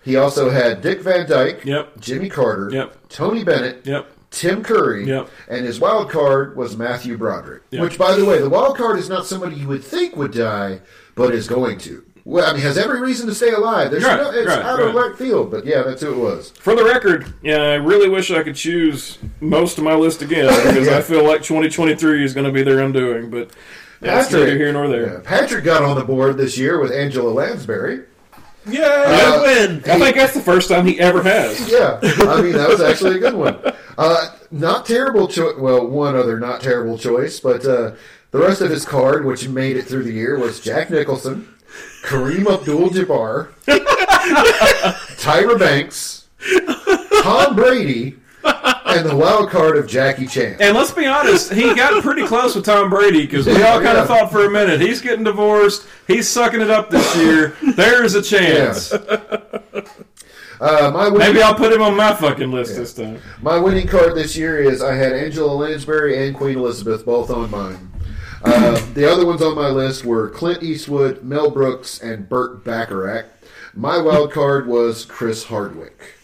He also had Dick Van Dyke, Yep. Jimmy Carter, Yep. Tony Bennett, Yep. Tim Curry, Yep. and his wild card was Matthew Broderick. Yep. Which, by the way, the wild card is not somebody you would think would die, but is going to. Well, I mean, has every reason to stay alive. There's Right, no, it's right, out of right. left field, but yeah, that's who it was. For the record, yeah, I really wish I could choose most of my list again because I feel like 2023 is going to be their undoing. But that's neither here nor there. yeah, Patrick got on the board this year with Angela Lansbury. Yeah, Uh, I win. I think that's the first time he ever has. Yeah, I mean that was actually a good one. Uh, not terrible choice. Well, one other not terrible choice, but uh, the rest of his card, which made it through the year, was Jack Nicholson, Kareem Abdul-Jabbar, Tyra Banks, Tom Brady, and the wild card of Jackie Chan. And let's be honest, he got pretty close with Tom Brady because we all kind Yeah. of thought for a minute he's getting divorced, he's sucking it up this year. There's a chance. Uh, my winning, Maybe I'll put him on my fucking list this time. my winning card this year is I had Angela Lansbury and Queen Elizabeth both on mine. Uh, the other ones on my list were Clint Eastwood, Mel Brooks, and Burt Bacharach. My wild card was Chris Hardwick.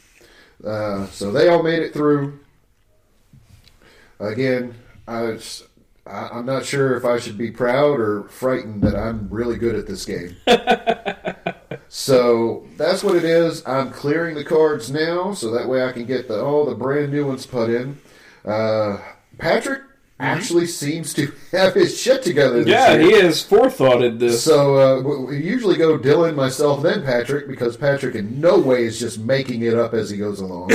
Uh, so they all made it through. Again, I was, I, I'm not sure if I should be proud or frightened that I'm really good at this game. so that's what it is. I'm clearing the cards now, so that way I can get the, all the brand new ones put in. Uh, Patrick actually seems to have his shit together this Yeah, year. he has forethoughted this. So uh, we- we usually go Dylan, myself, then Patrick because Patrick in no way is just making it up as he goes along.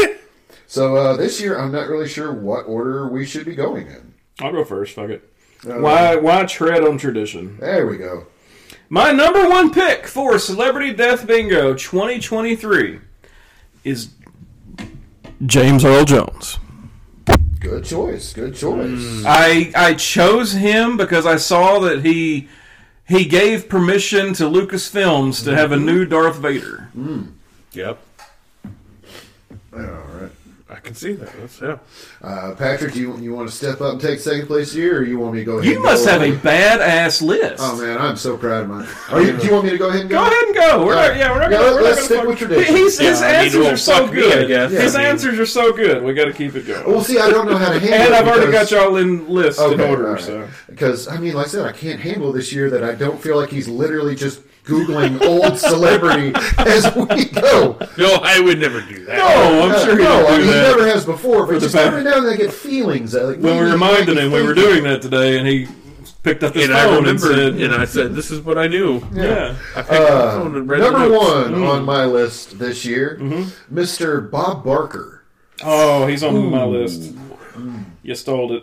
so uh, this year, I'm not really sure what order we should be going in. I'll go first. Fuck it. Uh, Why? Why tread on tradition? There we go. My number one pick for Celebrity Death Bingo 2023 is James Earl Jones. Good choice. Good choice. Mm. I I chose him because I saw that he he gave permission to Lucasfilms to have a mm-hmm. new Darth Vader. Mm. Yep. All right. I can see that. That's, yeah. Uh, Patrick, you you want to step up and take second place here, or you want me to go ahead? You and must go have a away? badass list. Oh man, I'm so proud of mine. Are you, do you want me to go ahead and go? Go ahead and go. We're All not, right. yeah, we're not Yeah, gonna, we're let's not stick gonna with fuck- tradition. He's, his Yeah, I mean, answers well, are so fuck me, I good. guess. His I mean- answers are so good. We got to keep it going. Well, see, I don't know how to handle. and it I've already got y'all in list in Okay, order. all right. So Because I mean, like I said, I can't handle this year that I don't feel like he's literally just googling old celebrity as we go. No, I would never do that. No, I'm sure he no, don't I mean, he that. never has before. But the just every now and then I get feelings. Like, when we maybe he reminded him we were doing that today, and he picked up his And I phone and said, and I said, "This is what I knew." "Yeah." I picked up the Uh, phone and read number notes. one on my list this year, Mm-hmm. Mr. Bob Barker. Oh, he's on my list. You stole it.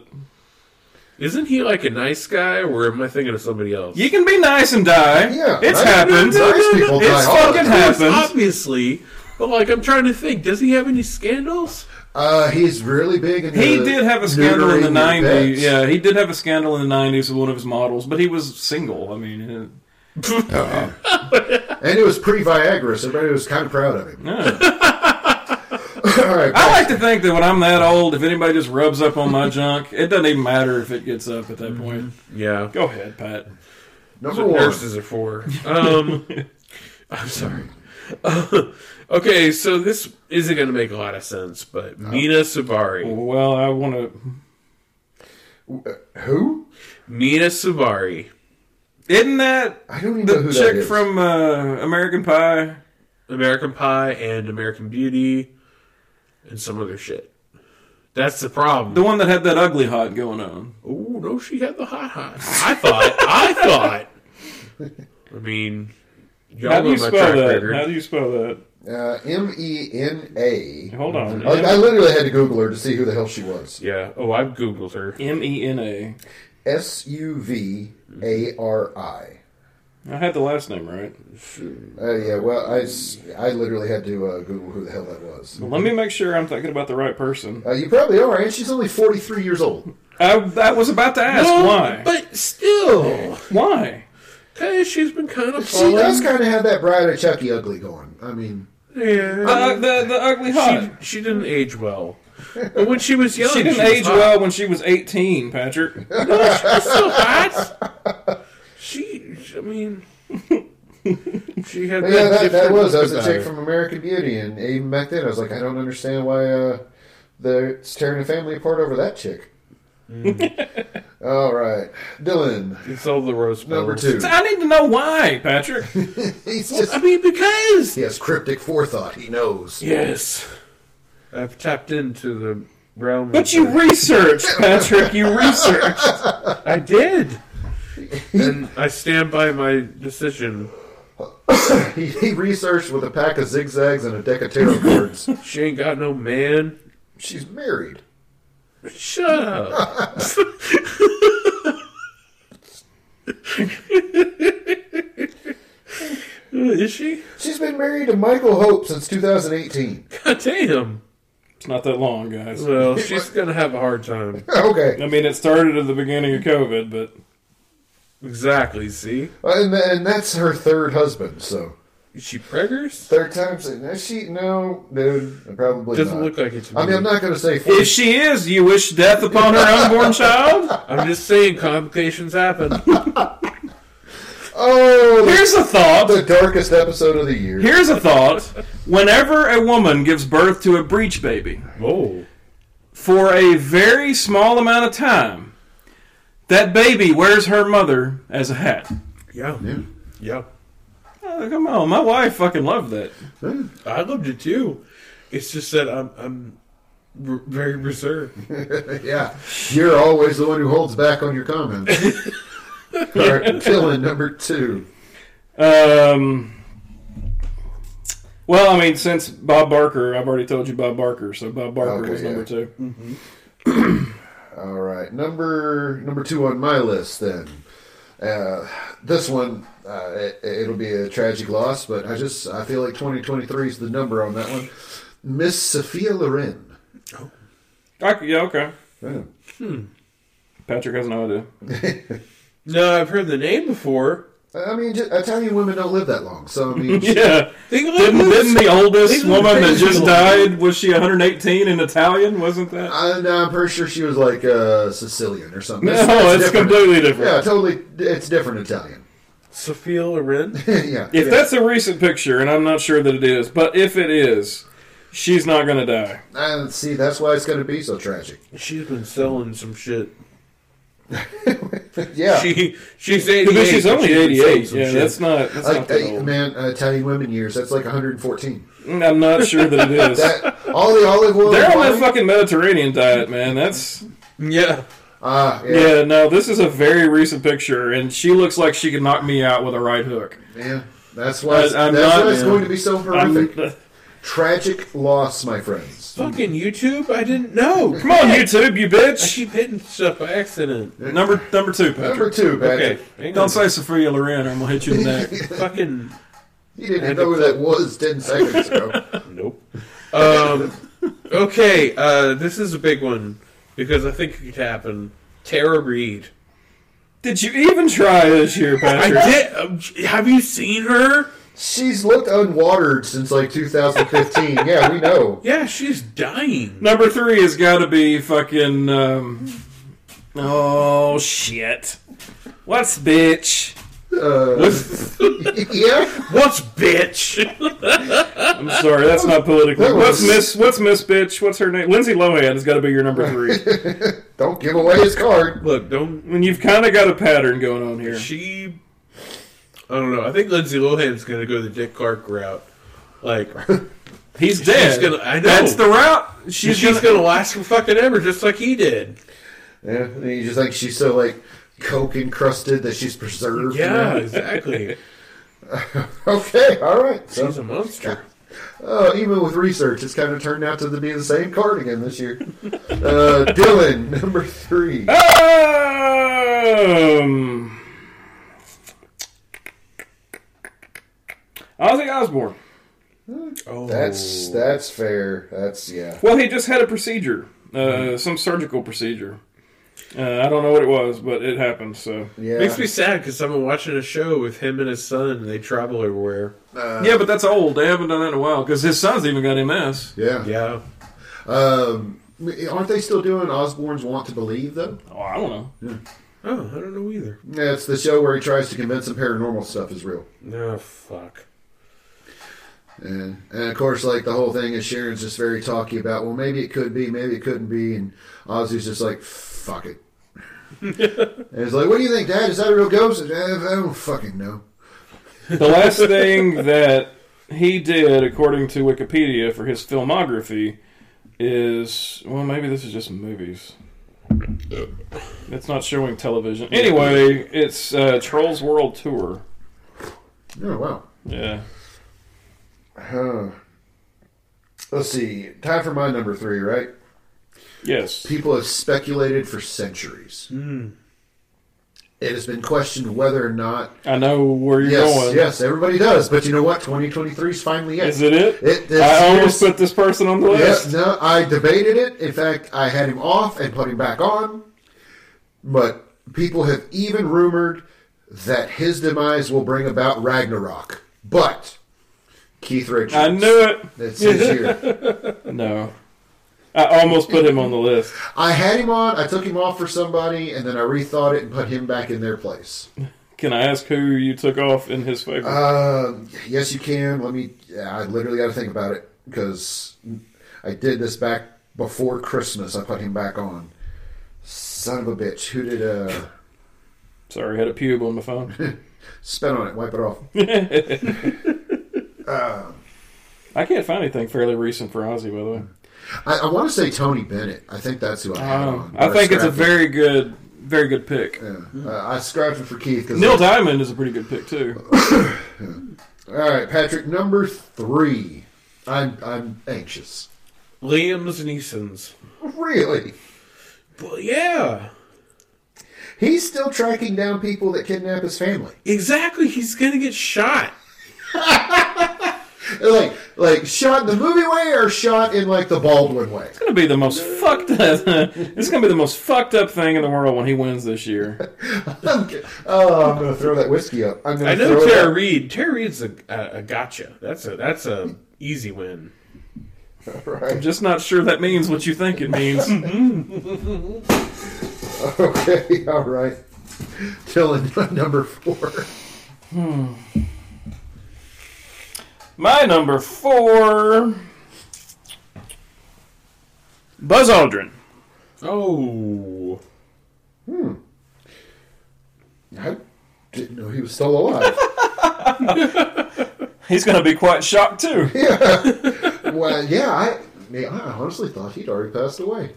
Isn't he like a nice guy, or am I thinking of somebody else? You can be nice and die. Yeah, it's nice- happened. nice people die It's all fucking time. Yes, happened. obviously. But like, I'm trying to think. Does he have any scandals? Uh, he's really big. In He the did have a scandal in the '90s. Yeah, he did have a scandal in the '90s with one of his models, but he was single. I mean, uh, and it was pre Viagra, so everybody was kind of proud of him. yeah. All right, I like to think that when I'm that old, if anybody just rubs up on my junk, it doesn't even matter if it gets up at that point. Yeah. Go ahead, Pat. number That's what one. nurses are for. Um, I'm sorry. okay, so this isn't going to make a lot of sense, but Mena Suvari. Well, I want to. Who? Mena Suvari. Isn't that I don't even know the who chick is. from uh, American Pie? American Pie and American Beauty and some other shit. That's the problem. The one that had that ugly hot going on. Oh no, she had the hot hot. I thought. I thought. I mean, y'all How do you spell that? record. How do you spell that? Uh, M E N A. Hold on. I, I literally had to Google her to see who the hell she was. yeah. Oh, I've googled her. M E N A. S U V A R I. I had the last name right. Uh, yeah, well, I, I literally had to uh, Google who the hell that was. Well, let me make sure I'm thinking about the right person. Uh, you probably are, and she's only 43 years old. I, I was about to ask No, why. But still, why? hey, she's been kind of She falling. does kind of have that Bride of Chucky ugly going. I mean, Yeah. Uh, the the ugly hot. she, she didn't age well. But when she was young, She didn't was age hot. well when she was 18, Patrick. She was still hot. She, I mean, she had. but yeah, that, that different was that was a chick from American Beauty, and even back then, I was like, I don't understand why uh, they're tearing the family apart over that chick. All right, Dylan, It's all the rose number two. I need to know why, Patrick. He's just I mean, because he has cryptic forethought. He knows. yes, I've tapped into the realm. But of you the- researched, Patrick. You researched. I did, and I stand by my decision. He, he researched with a pack of zigzags and a deck of tarot cards. She ain't got no man. She's married. Shut up. Is she? She's been married to Michael Hope since 2018. God damn. It's not that long, guys. Well, she's gonna have a hard time. Okay, I mean, it started at the beginning of COVID, but Exactly. See, uh, and, and that's her third husband. So is she preggers? third time. saying, No, she no, dude, probably Doesn't not. look like it to me. I mean, I'm not going to say. if she is, you wish death upon her unborn child. I'm just saying complications happen. oh, Here's a thought. the darkest episode of the year. Here's a thought. Whenever a woman gives birth to a breech baby, Whoa. for a very small amount of time, that baby wears her mother as a hat. Yeah. Yeah. Yeah. Oh, come on, my wife fucking loved that. I loved it too. It's just that I'm I'm r- very reserved. yeah, you're always the one who holds back on your comments. All right, Dylan, number two. Um. Well, I mean, since Bob Barker, I've already told you Bob Barker, so Bob Barker Okay, was number yeah. two. All right, number number two on my list. Then uh, this one, uh, it, it'll be a tragic loss, but I just I feel like 2023 is the number on that one. Miss Sophia Loren. I, yeah, okay. Yeah. Patrick has no idea. No, I've heard the name before. I mean, j- Italian women don't live that long, so I mean, Yeah. They Didn't, this- didn't the oldest woman that just died was she 118 in Italian? Wasn't that? I, no, I'm pretty sure she was like uh, Sicilian or something. No, That's- that's it's different. completely different. Yeah, totally. It's different Italian. Sophia Loren. yeah. If that's a recent picture, and I'm not sure that it is, but if it is, she's not going to die. And see, that's why it's going to be so tragic. She's been selling some shit. Yeah. She she's eighty But eight. she's only 88. Yeah, that's not. That's like, not that hey, old. man, uh, Italian women years. That's like 114. I'm not sure that it is. That all the olive oil. They're on that fucking Mediterranean diet, man. That's yeah. Ah, yeah, yeah. No, this is a very recent picture, and she looks like she could knock me out with a right hook. yeah. That's why. It's, I- that's not, why it's man. going to be so horrific. I'm- Tragic loss, my friends. Fucking YouTube. I didn't know. come on, YouTube, you I bitch. keep hitting stuff by accident. Number number two, Patrick. Number two, Patrick. Okay. hang Don't on. say Sophia Loren, or I'm gonna hit you in the neck. fucking You didn't even know who that was 10 seconds ago. nope. Um. Okay. Uh. This is a big one because I think it could happen. Tara Reid. Did you even try this year, Patrick? I Patrick? did. Um, have you seen her? She's looked unwatered since like 2015. yeah, we know. Yeah, she's dying. Number three has got to be fucking. Um, oh shit! What's bitch? Uh, yeah, what's bitch? I'm sorry, that's not political. That What's Miss? What's Miss Bitch? What's her name? Lindsay Lohan has got to be your number three. don't give away his card. Look, don't. I mean, you've kind of got a pattern going on here. She. I don't know. I think Lindsay Lohan's going to go the Dick Clark route. Like, He's dead. gonna- I know. That's the route. she's, She's, going to last for fucking ever, just like he did. Yeah, and you just like she's so like coke encrusted that she's preserved. Yeah, exactly. Okay, all right. So, She's a monster. uh, even with research, it's kind of turned out to be the same card again this year. Uh, Dylan, number three. Um, Ozzy Osbourne. Oh, That's that's fair. That's yeah. Well, he just had a procedure, uh, some surgical procedure. Uh, I don't know what it was, but it happened. So Yeah. Makes me sad because I've been watching a show with him and his son, and they travel everywhere. Uh, yeah, but that's old. They haven't done that in a while because his son's even got MS. yeah. Yeah. Um, aren't they still doing Osbournes Want to Believe though? Oh, I don't know. Oh, I don't know either. Yeah, it's the show where he tries to convince them paranormal stuff is real. No, fuck. And, and of course, like the whole thing is Sharon's just very talky about, well, maybe it could be, maybe it couldn't be, and Ozzy's just like, fuck it. and it's like, what do you think, Dad? Is that a real ghost? "Eh, I don't fucking know. The last thing that he did, according to Wikipedia, for his filmography is well, maybe this is just movies. It's not showing television. Anyway, it's uh, Trolls World Tour. Oh wow. Yeah. Huh. Let's see. Time for my number three, right? Yes. People have speculated for centuries. Hmm. It has been questioned whether or not. I know where you're Yes, going. yes, everybody does. But you know what? 2023 is finally it. Is it it? It- it's- I almost put this person on the Yeah, list. no, I debated it. In fact, I had him off and put him back on. But people have even rumored that his demise will bring about Ragnarok. But Keith Richards. I knew it. That's his year. No. I almost put him on the list. I had him on. I took him off for somebody, and then I rethought it and put him back in their place. Can I ask who you took off in his favor? Uh, yes, you can. Let me. I literally got to think about it because I did this back before Christmas. I put him back on. Son of a bitch. Who did uh Sorry, I had a pube on my phone. spit on it? Wipe it off. I can't find anything fairly recent for Ozzy, by the way. I, I want to say Tony Bennett. I think that's who I had Um, on. I think it's a very good, very good pick. it. Yeah. Uh, I scrapped it for Keith. Cause Neil Diamond is a pretty good pick too. All right, Patrick. Number three. I'm I'm anxious. Liam's Neeson's. Really. Well, yeah. He's still tracking down people that kidnap his family. Exactly. He's going to get shot. like like shot in the movie way or shot in like the Baldwin way. It's gonna be the most fucked up. it's gonna be the most fucked up thing in the world when he wins this year. oh, I'm gonna throw that whiskey up. I'm gonna I know throw Tara that- Reid. Tara Reid's a, a, a gotcha. That's a that's a easy win. Right. I'm just not sure that means what you think it means. Okay, all right. Dylan, number four. Hmm. My number four, Buzz Aldrin. Oh, Hmm. I didn't know he was still alive. He's gonna be quite shocked too. yeah. well, yeah, I, yeah, I honestly thought he'd already passed away.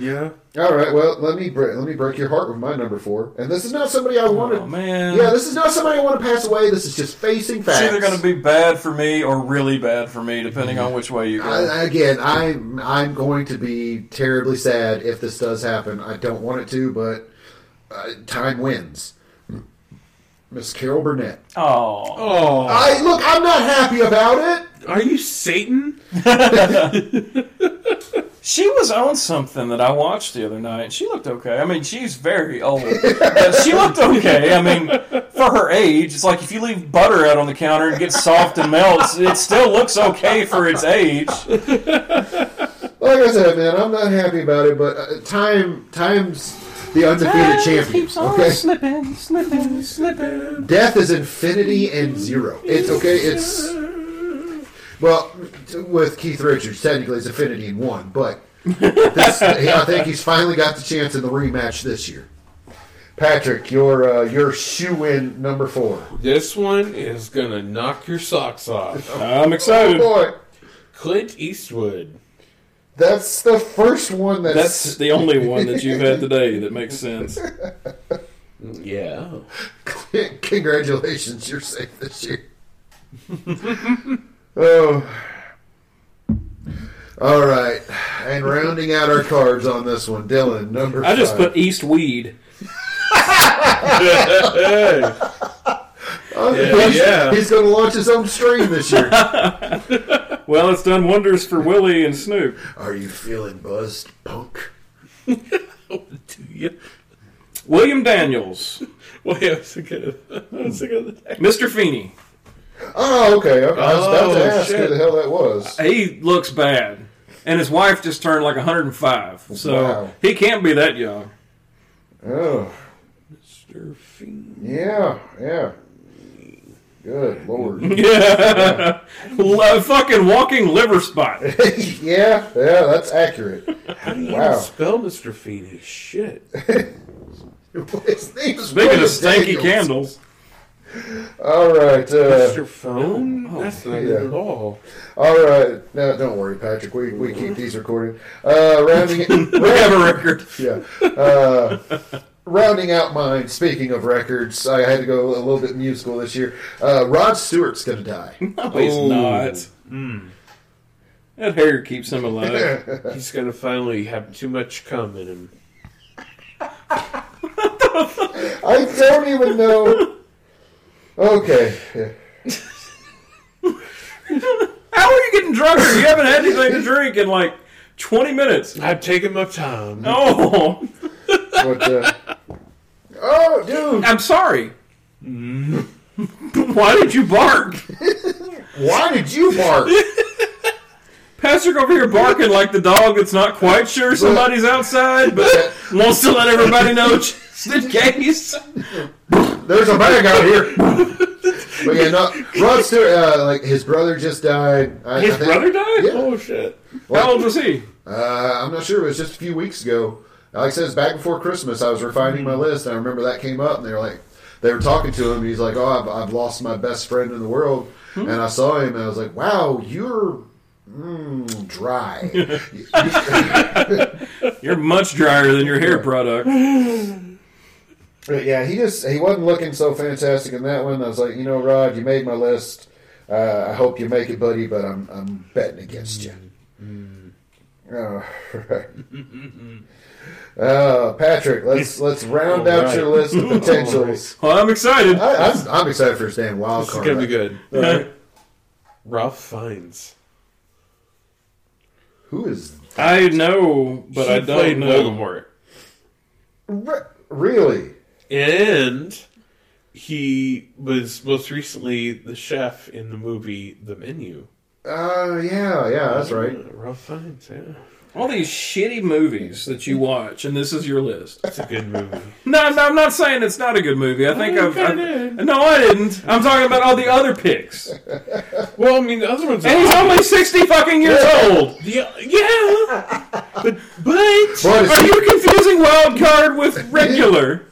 Yeah. All right, well, let me break, let me break your heart with my number four. And this is not somebody I wanted. Oh man. Yeah, this is not somebody I want to pass away. This is just facing facts. It's either going to be bad for me or really bad for me, depending on which way you go. I, again, I'm I'm going to be terribly sad if this does happen. I don't want it to, but uh, time wins. Miss Carol Burnett. oh, Oh, I look. I'm not happy about it. Are you Satan? she was on something that I watched the other night. She looked okay. I mean, she's very old, but she looked okay. I mean, for her age, it's like if you leave butter out on the counter and it gets soft and melts, it still looks okay for its age. Like I said, man, I'm not happy about it. But uh, time, time's the undefeated champion. Okay, slipping, slipping, slipping. death is infinity and zero. It's okay. It's well, with Keith Richards, technically it's infinity and one, but this, I think he's finally got the chance in the rematch this year. Patrick, your uh, your shoe in number four. This one is gonna knock your socks off. I'm Oh excited. boy, Clint Eastwood. that's the first one that's, That's the only one that you've had today that makes sense. Yeah. Congratulations, you're safe this year. oh. All right. And rounding out our cards on this one, Dylan, number I just put East Weed. Hey. Oh, Yeah, he's, yeah. he's going to launch his own stream this year. Well, it's done wonders for Willie and Snoop. Are you feeling buzzed, punk? Do you? William Daniels, Wait, I was thinking of, I was thinking of. Mr. Feeney. Oh, okay. I, I was about Oh, to ask shit. who the hell that was. He looks bad, and his wife just turned like 105, so Wow. he can't be that young. Oh, Mr. Fiend. yeah, yeah. Good lord. Yeah, Lo- fucking walking liver spot. yeah, yeah, that's accurate. How do you Wow. even spell Mr. Feeney? Shit. His name is Speaking of William stanky Daniels. candles, All right. Uh, Mr. Phone? That's not yeah. it at all. All right. No, don't worry, Patrick. We, we keep these recorded. Uh, rounding it, we have a record. yeah. Uh, rounding out mine. Speaking of records, I had to go a little bit musical this year. Uh, Rod Stewart's going to die. No, he's Oh. not. That hair keeps him alive. He's gonna finally have too much cum in him. I don't even know. Okay. Yeah. How are you getting drunker? You haven't had anything to drink in like 20 minutes. I've taken my time. Oh, But, uh, oh, dude. I'm sorry. Why did you bark? Why did you bark? Patrick over here barking like the dog that's not quite sure somebody's outside, but wants to let everybody know just in case. There's a bag out here. But yeah, no. Rod Stewart, uh, like his brother just died. I, His I think- brother died? Yeah. Oh shit. How old was he? Uh, I'm not sure. It was just a few weeks ago. Like I said, it's back before Christmas. I was refining my list, and I remember that came up, and they were like, they were talking to him. And he's like, "Oh, I've, I've lost my best friend in the world," and I saw him, and I was like, "Wow, you're mm, dry." You're much drier than your hair product. But yeah, he just he wasn't looking so fantastic in that one. I was like, you know, Rod, you made my list. Uh, I hope you make it, buddy, but I'm I'm betting against you. Oh, right. Uh, Patrick, let's let's round out All your list of potentials. Well, I'm excited. I, I'm, I'm excited for his damn wild This is card. gonna be good. All right. Ralph Fiennes. Who is I know, but he I don't know. Voldemort. Re- really? And he was most recently the chef in the movie The Menu. Uh, yeah, yeah, that's right. Uh, Ralph Fiennes, yeah. All these shitty movies that you watch, and this is your list. It's a good movie. No, no, I'm not saying it's not a good movie. I think I've, kinda I've- did. no, I didn't. I'm talking about all the other picks. well, I mean, the other ones are And he's only sixty fucking years old. Yeah, yeah. but, but, But Are you confusing wild card with regular?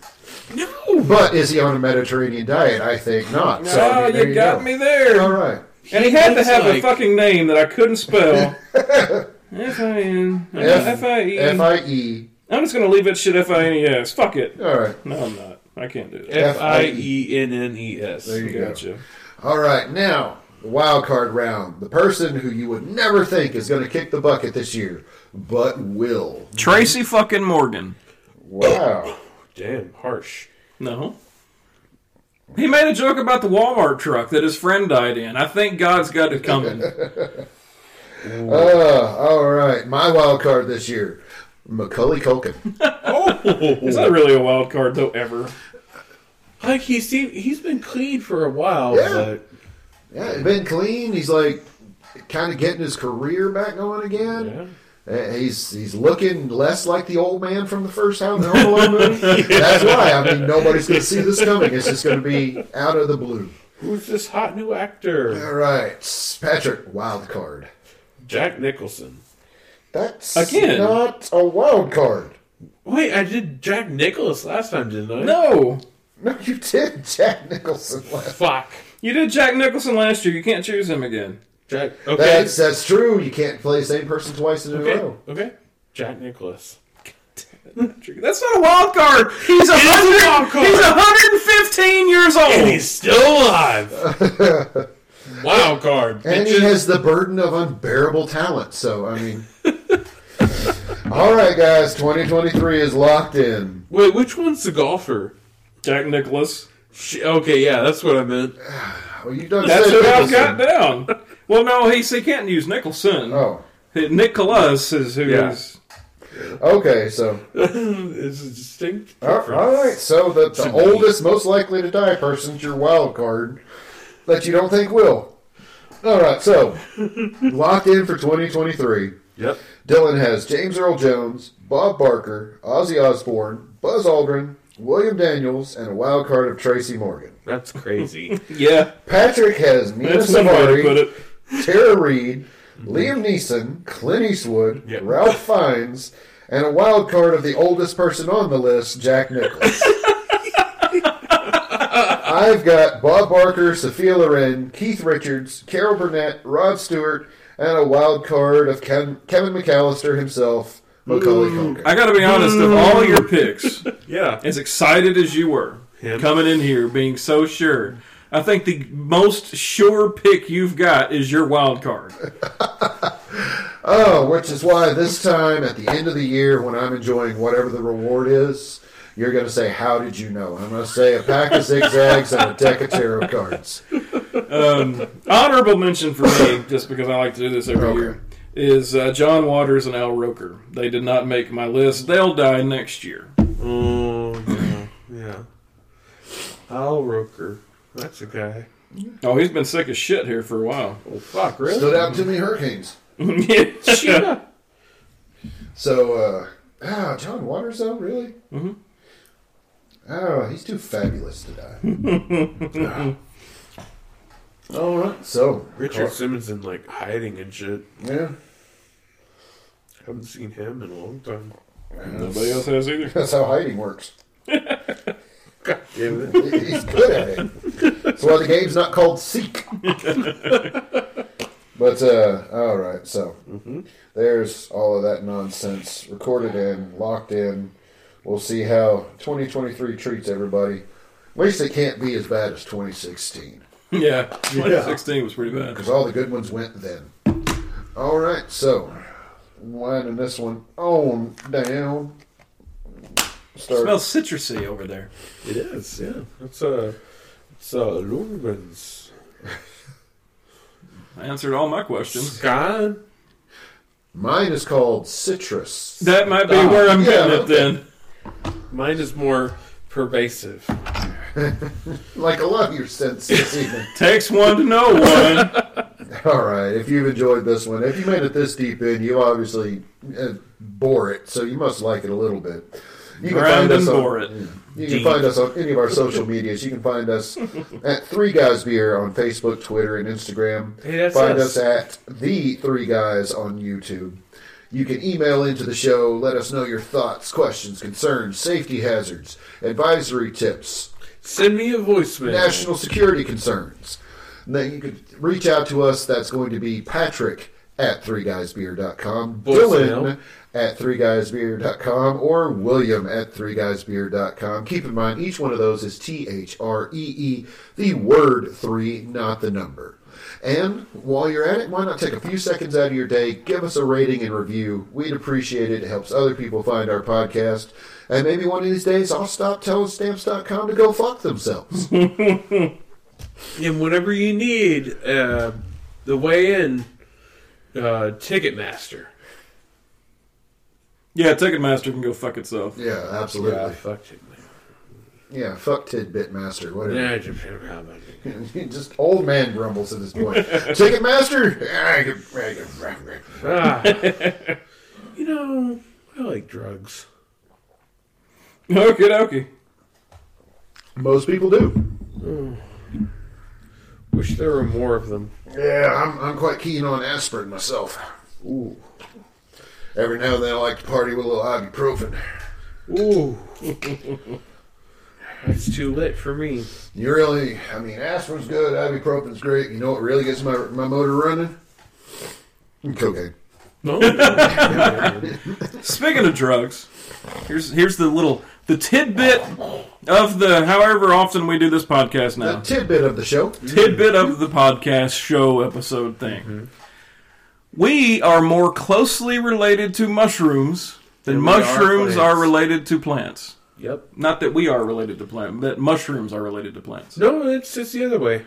No. but is he on a Mediterranean diet? I think not. So, oh, I mean, there you got go. me there. All right. And he had to looks have a fucking name that I couldn't spell. F I N F I E. F I E. I'm just gonna leave that shit F I N E S. Fuck it. All right. No, I'm not. I can't do that. F I E N N E S. There you go. Gotcha. All right. Now, the wild card round. The person who you would never think is going to kick the bucket this year, but will. Tracy fucking Morgan. Wow. Damn, harsh. No. He made a joke about the Walmart truck that his friend died in. I think God's got it coming. Uh, all right. My wild card this year, Macaulay Culkin. Oh, Is that really a wild card though? Ever? like he's he's been clean for a while, Yeah. but Yeah, he's been clean. He's like kind of getting his career back going again. yeah. Uh, He's he's looking less like the old man from the first Home Alone movie. That's why. I mean, nobody's going to see this coming. It's just going to be out of the blue. Who's this hot new actor? All right, Patrick, wild card. Jack Nicholson. That's Again. not a wild card. Wait, I did Jack Nicklaus last time, didn't I? No. No, you did Jack Nicholson last. Fuck. You did Jack Nicholson last year. You can't choose him again. Jack. Okay. That's that's true. You can't play the same person twice in a okay. row. Okay. Jack Nicklaus. That's not a wild card. He's a It is a hundred. wild card. He's 115 years old. And he's still alive. Wild card. And he has the burden of unbearable talent. So I mean, all right, guys, 2023 is locked in. Wait, which one's the golfer? Jack Nicklaus. Sh- Okay, yeah, that's what I meant. Well, you done That's said what I've got down. Well, no, he, he can't use Nicholson. Oh, Nicklaus is who Yeah. is- okay. So it's a distinct all difference. all right. So the, the oldest, most likely to die person's your wild card that you don't think will. All right. So locked in for 2023. Yep. Dylan has James Earl Jones, Bob Barker, Ozzy Osbourne, Buzz Aldrin, William Daniels, and a wild card of Tracy Morgan. That's crazy. Yeah, Patrick has Nina that's one way to put Samari, it. Tara Reid, mm-hmm. Liam Neeson, Clint Eastwood, Yep. Ralph Fiennes, and a wild card of the oldest person on the list, Jack Nicklaus. I've got Bob Barker, Sophia Loren, Keith Richards, Carol Burnett, Rod Stewart, and a wild card of Ken, Kevin McAllister himself, Macaulay mm. Culkin. I got to be honest. Of all mm. your picks, yeah. as excited as you were Him. coming in here, being so sure, I think the most sure pick you've got is your wild card. Oh, which is why this time at the end of the year, when I'm enjoying whatever the reward is, you're going to say, "How did you know?" I'm going to say a pack of zigzags and a deck of tarot cards. Um, honorable mention for me, just because I like to do this every Okay. year, is uh, John Waters and Al Roker. They did not make my list. They'll die next year. Oh, yeah. Yeah. Al Roker. That's a guy. Oh, he's been sick as shit here for a while. Oh, fuck, really? Stood out too many hurricanes. yeah. Yeah. So, uh, ah, John Waters, though, really? Mhm. Oh, he's too fabulous to die. All right, so Richard Simmons in, like, hiding and shit. yeah, Haven't seen him in a long time. Nobody else has either. that's how hiding works. God damn it. He- He's good at it. That's why the game's not called Seek. but uh, all right, so there's all of that nonsense recorded in, locked in. We'll see how 2023 treats everybody. At least it can't be as bad as 2016 Yeah, 2016 was pretty bad. because all the good ones went then. All right, so winding this one on down. Start. smells citrusy over there. It is, yeah. It's a, it's uh, Lundgren's. answered all my questions. Scott? Mine is called citrus. That might be Ah, where I'm yeah, getting it okay. then. Mine is more pervasive. like a lot of your senses this. Takes one to know one. All right, if you've enjoyed this one, if you made it this deep in, you obviously uh, bore it, so you must like it a little bit. You Brandon on, it. You can Deep. find us on any of our social medias. You can find us at Three Guys Beer on Facebook, Twitter, and Instagram. Hey, find us. us at The Three Guys on YouTube. You can email into the show, let us know your thoughts, questions, concerns, safety hazards, advisory tips, Send me a voicemail. national security concerns. And then you could reach out to us. That's going to be Patrick at threeguysbeer.com, Voicemail. Dylan at threeguysbeer.com, or William at threeguysbeer.com. Keep in mind, each one of those is T H R E E, the word three, not the number. And while you're at it, why not take a few seconds out of your day, give us a rating and review. We'd appreciate it. It helps other people find our podcast. And maybe one of these days I'll stop telling stamps.com to go fuck themselves. And whatever you need, uh, the way in, uh, Ticketmaster. Yeah, Ticketmaster can go fuck itself. Yeah, absolutely. Yeah, Yeah, fuck Ticketmaster. fuck Tidbit Master, whatever. Yeah, just- how? Just old man grumbles at this point. Ticketmaster? Ah. you know, I like drugs. Okie dokie. Most people do. Wish there were more of them. Yeah, I'm, I'm quite keen on aspirin myself. Ooh. Every now and then I like to party with a little ibuprofen. Ooh. That's too lit for me. You really, I mean, aspirin's good, ibuprofen's great. You know what really gets my, my motor running? Cocaine. No. Speaking of drugs, here's here's the little the tidbit of the however often we do this podcast now. The now. tidbit of the show. tidbit of the podcast show episode thing. Mm-hmm. We are more closely related to mushrooms than we are mushrooms are related to plants. yep. Not that we are related to plants, that mushrooms are related to plants. No, it's it's the other way.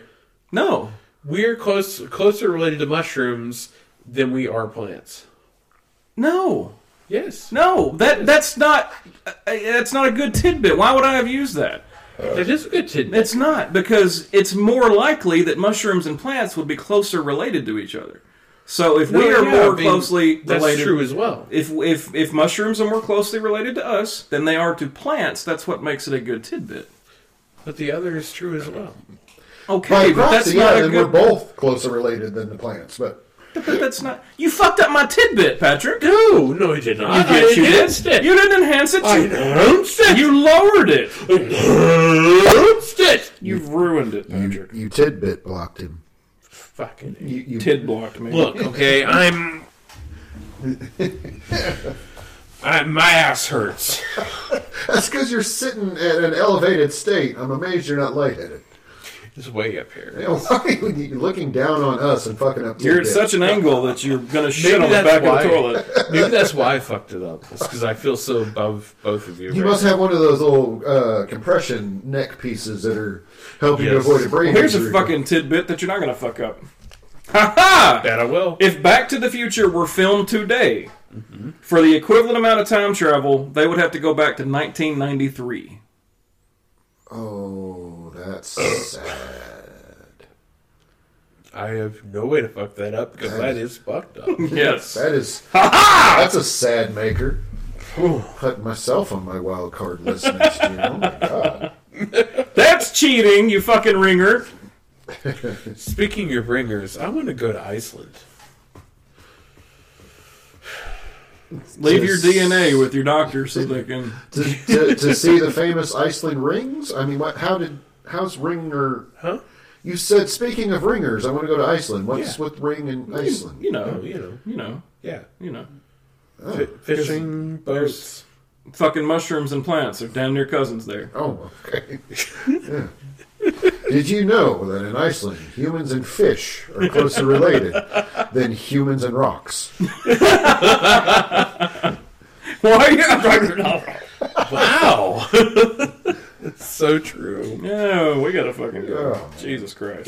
No. We're close closer related to mushrooms than we are plants. No. Yes. No. That that's not uh, that's not a good tidbit. Why would I have used that? That is a good tidbit. It's not because it's more likely that mushrooms and plants would be closer related to each other. So if we are yeah, more I mean, closely That's related, true as well. if if if mushrooms are more closely related to us than they are to plants, that's what makes it a good tidbit. But the other is true as well. Okay, By but that's proxy, not yeah, a good. We're both closer related than the plants, but But that's not. You fucked up my tidbit, Patrick. No, no, I did not. You I did. You enhanced did. it. You didn't enhance it. I You, enhanced it. you lowered it. enhanced it. You've ruined it, you, you tidbit blocked him. Fucking. You, you, Tid blocked me. Look, okay, I'm. I, my ass hurts. That's because you're sitting at an elevated state. I'm amazed you're not lightheaded. It's way up here. You know, why are you looking down on us and fucking up? You're at tidbit? such an angle that you're gonna shit Maybe on the back why. of the toilet. Maybe that's why I fucked it up. It's because I feel so above both of you. You right must now. have one of those little uh, compression neck pieces that are helping you avoid a brain Here's a fucking tidbit that you're not gonna fuck up. Ha ha! that I will. If Back to the Future were filmed today, for the equivalent amount of time travel, they would have to go back to 1993. Oh, that's sad. I have no way to fuck that up because that is fucked up. Yes. That is Ha ha! that's a sad maker. Put myself on my wild card list next year. Oh my god. That's cheating, you fucking ringer. Speaking of ringers, I want to go to Iceland. Leave your Just- DNA with your doctor so they can. To, to, to see the famous Iceland rings? I mean, what? How did? How's ringer? Huh? You said speaking of ringers, I want to go to Iceland. What's Yeah. with ring in Iceland? You know, Oh, you know. you know, Yeah. you know. Oh. Fi fishing boats. Fucking mushrooms and plants are damn near cousins there. Oh, okay. Yeah. Did you know that in Iceland, humans and fish are closer related than humans and rocks? Why are you? Wow. so true. No, we gotta fucking go. Yeah. Jesus Christ.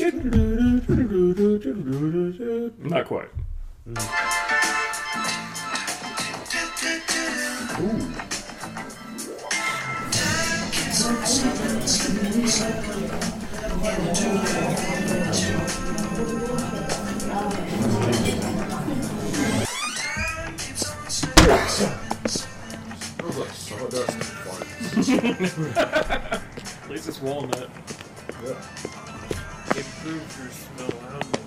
Not quite. At least it's walnut. Yeah. Improves your smell. I don't know.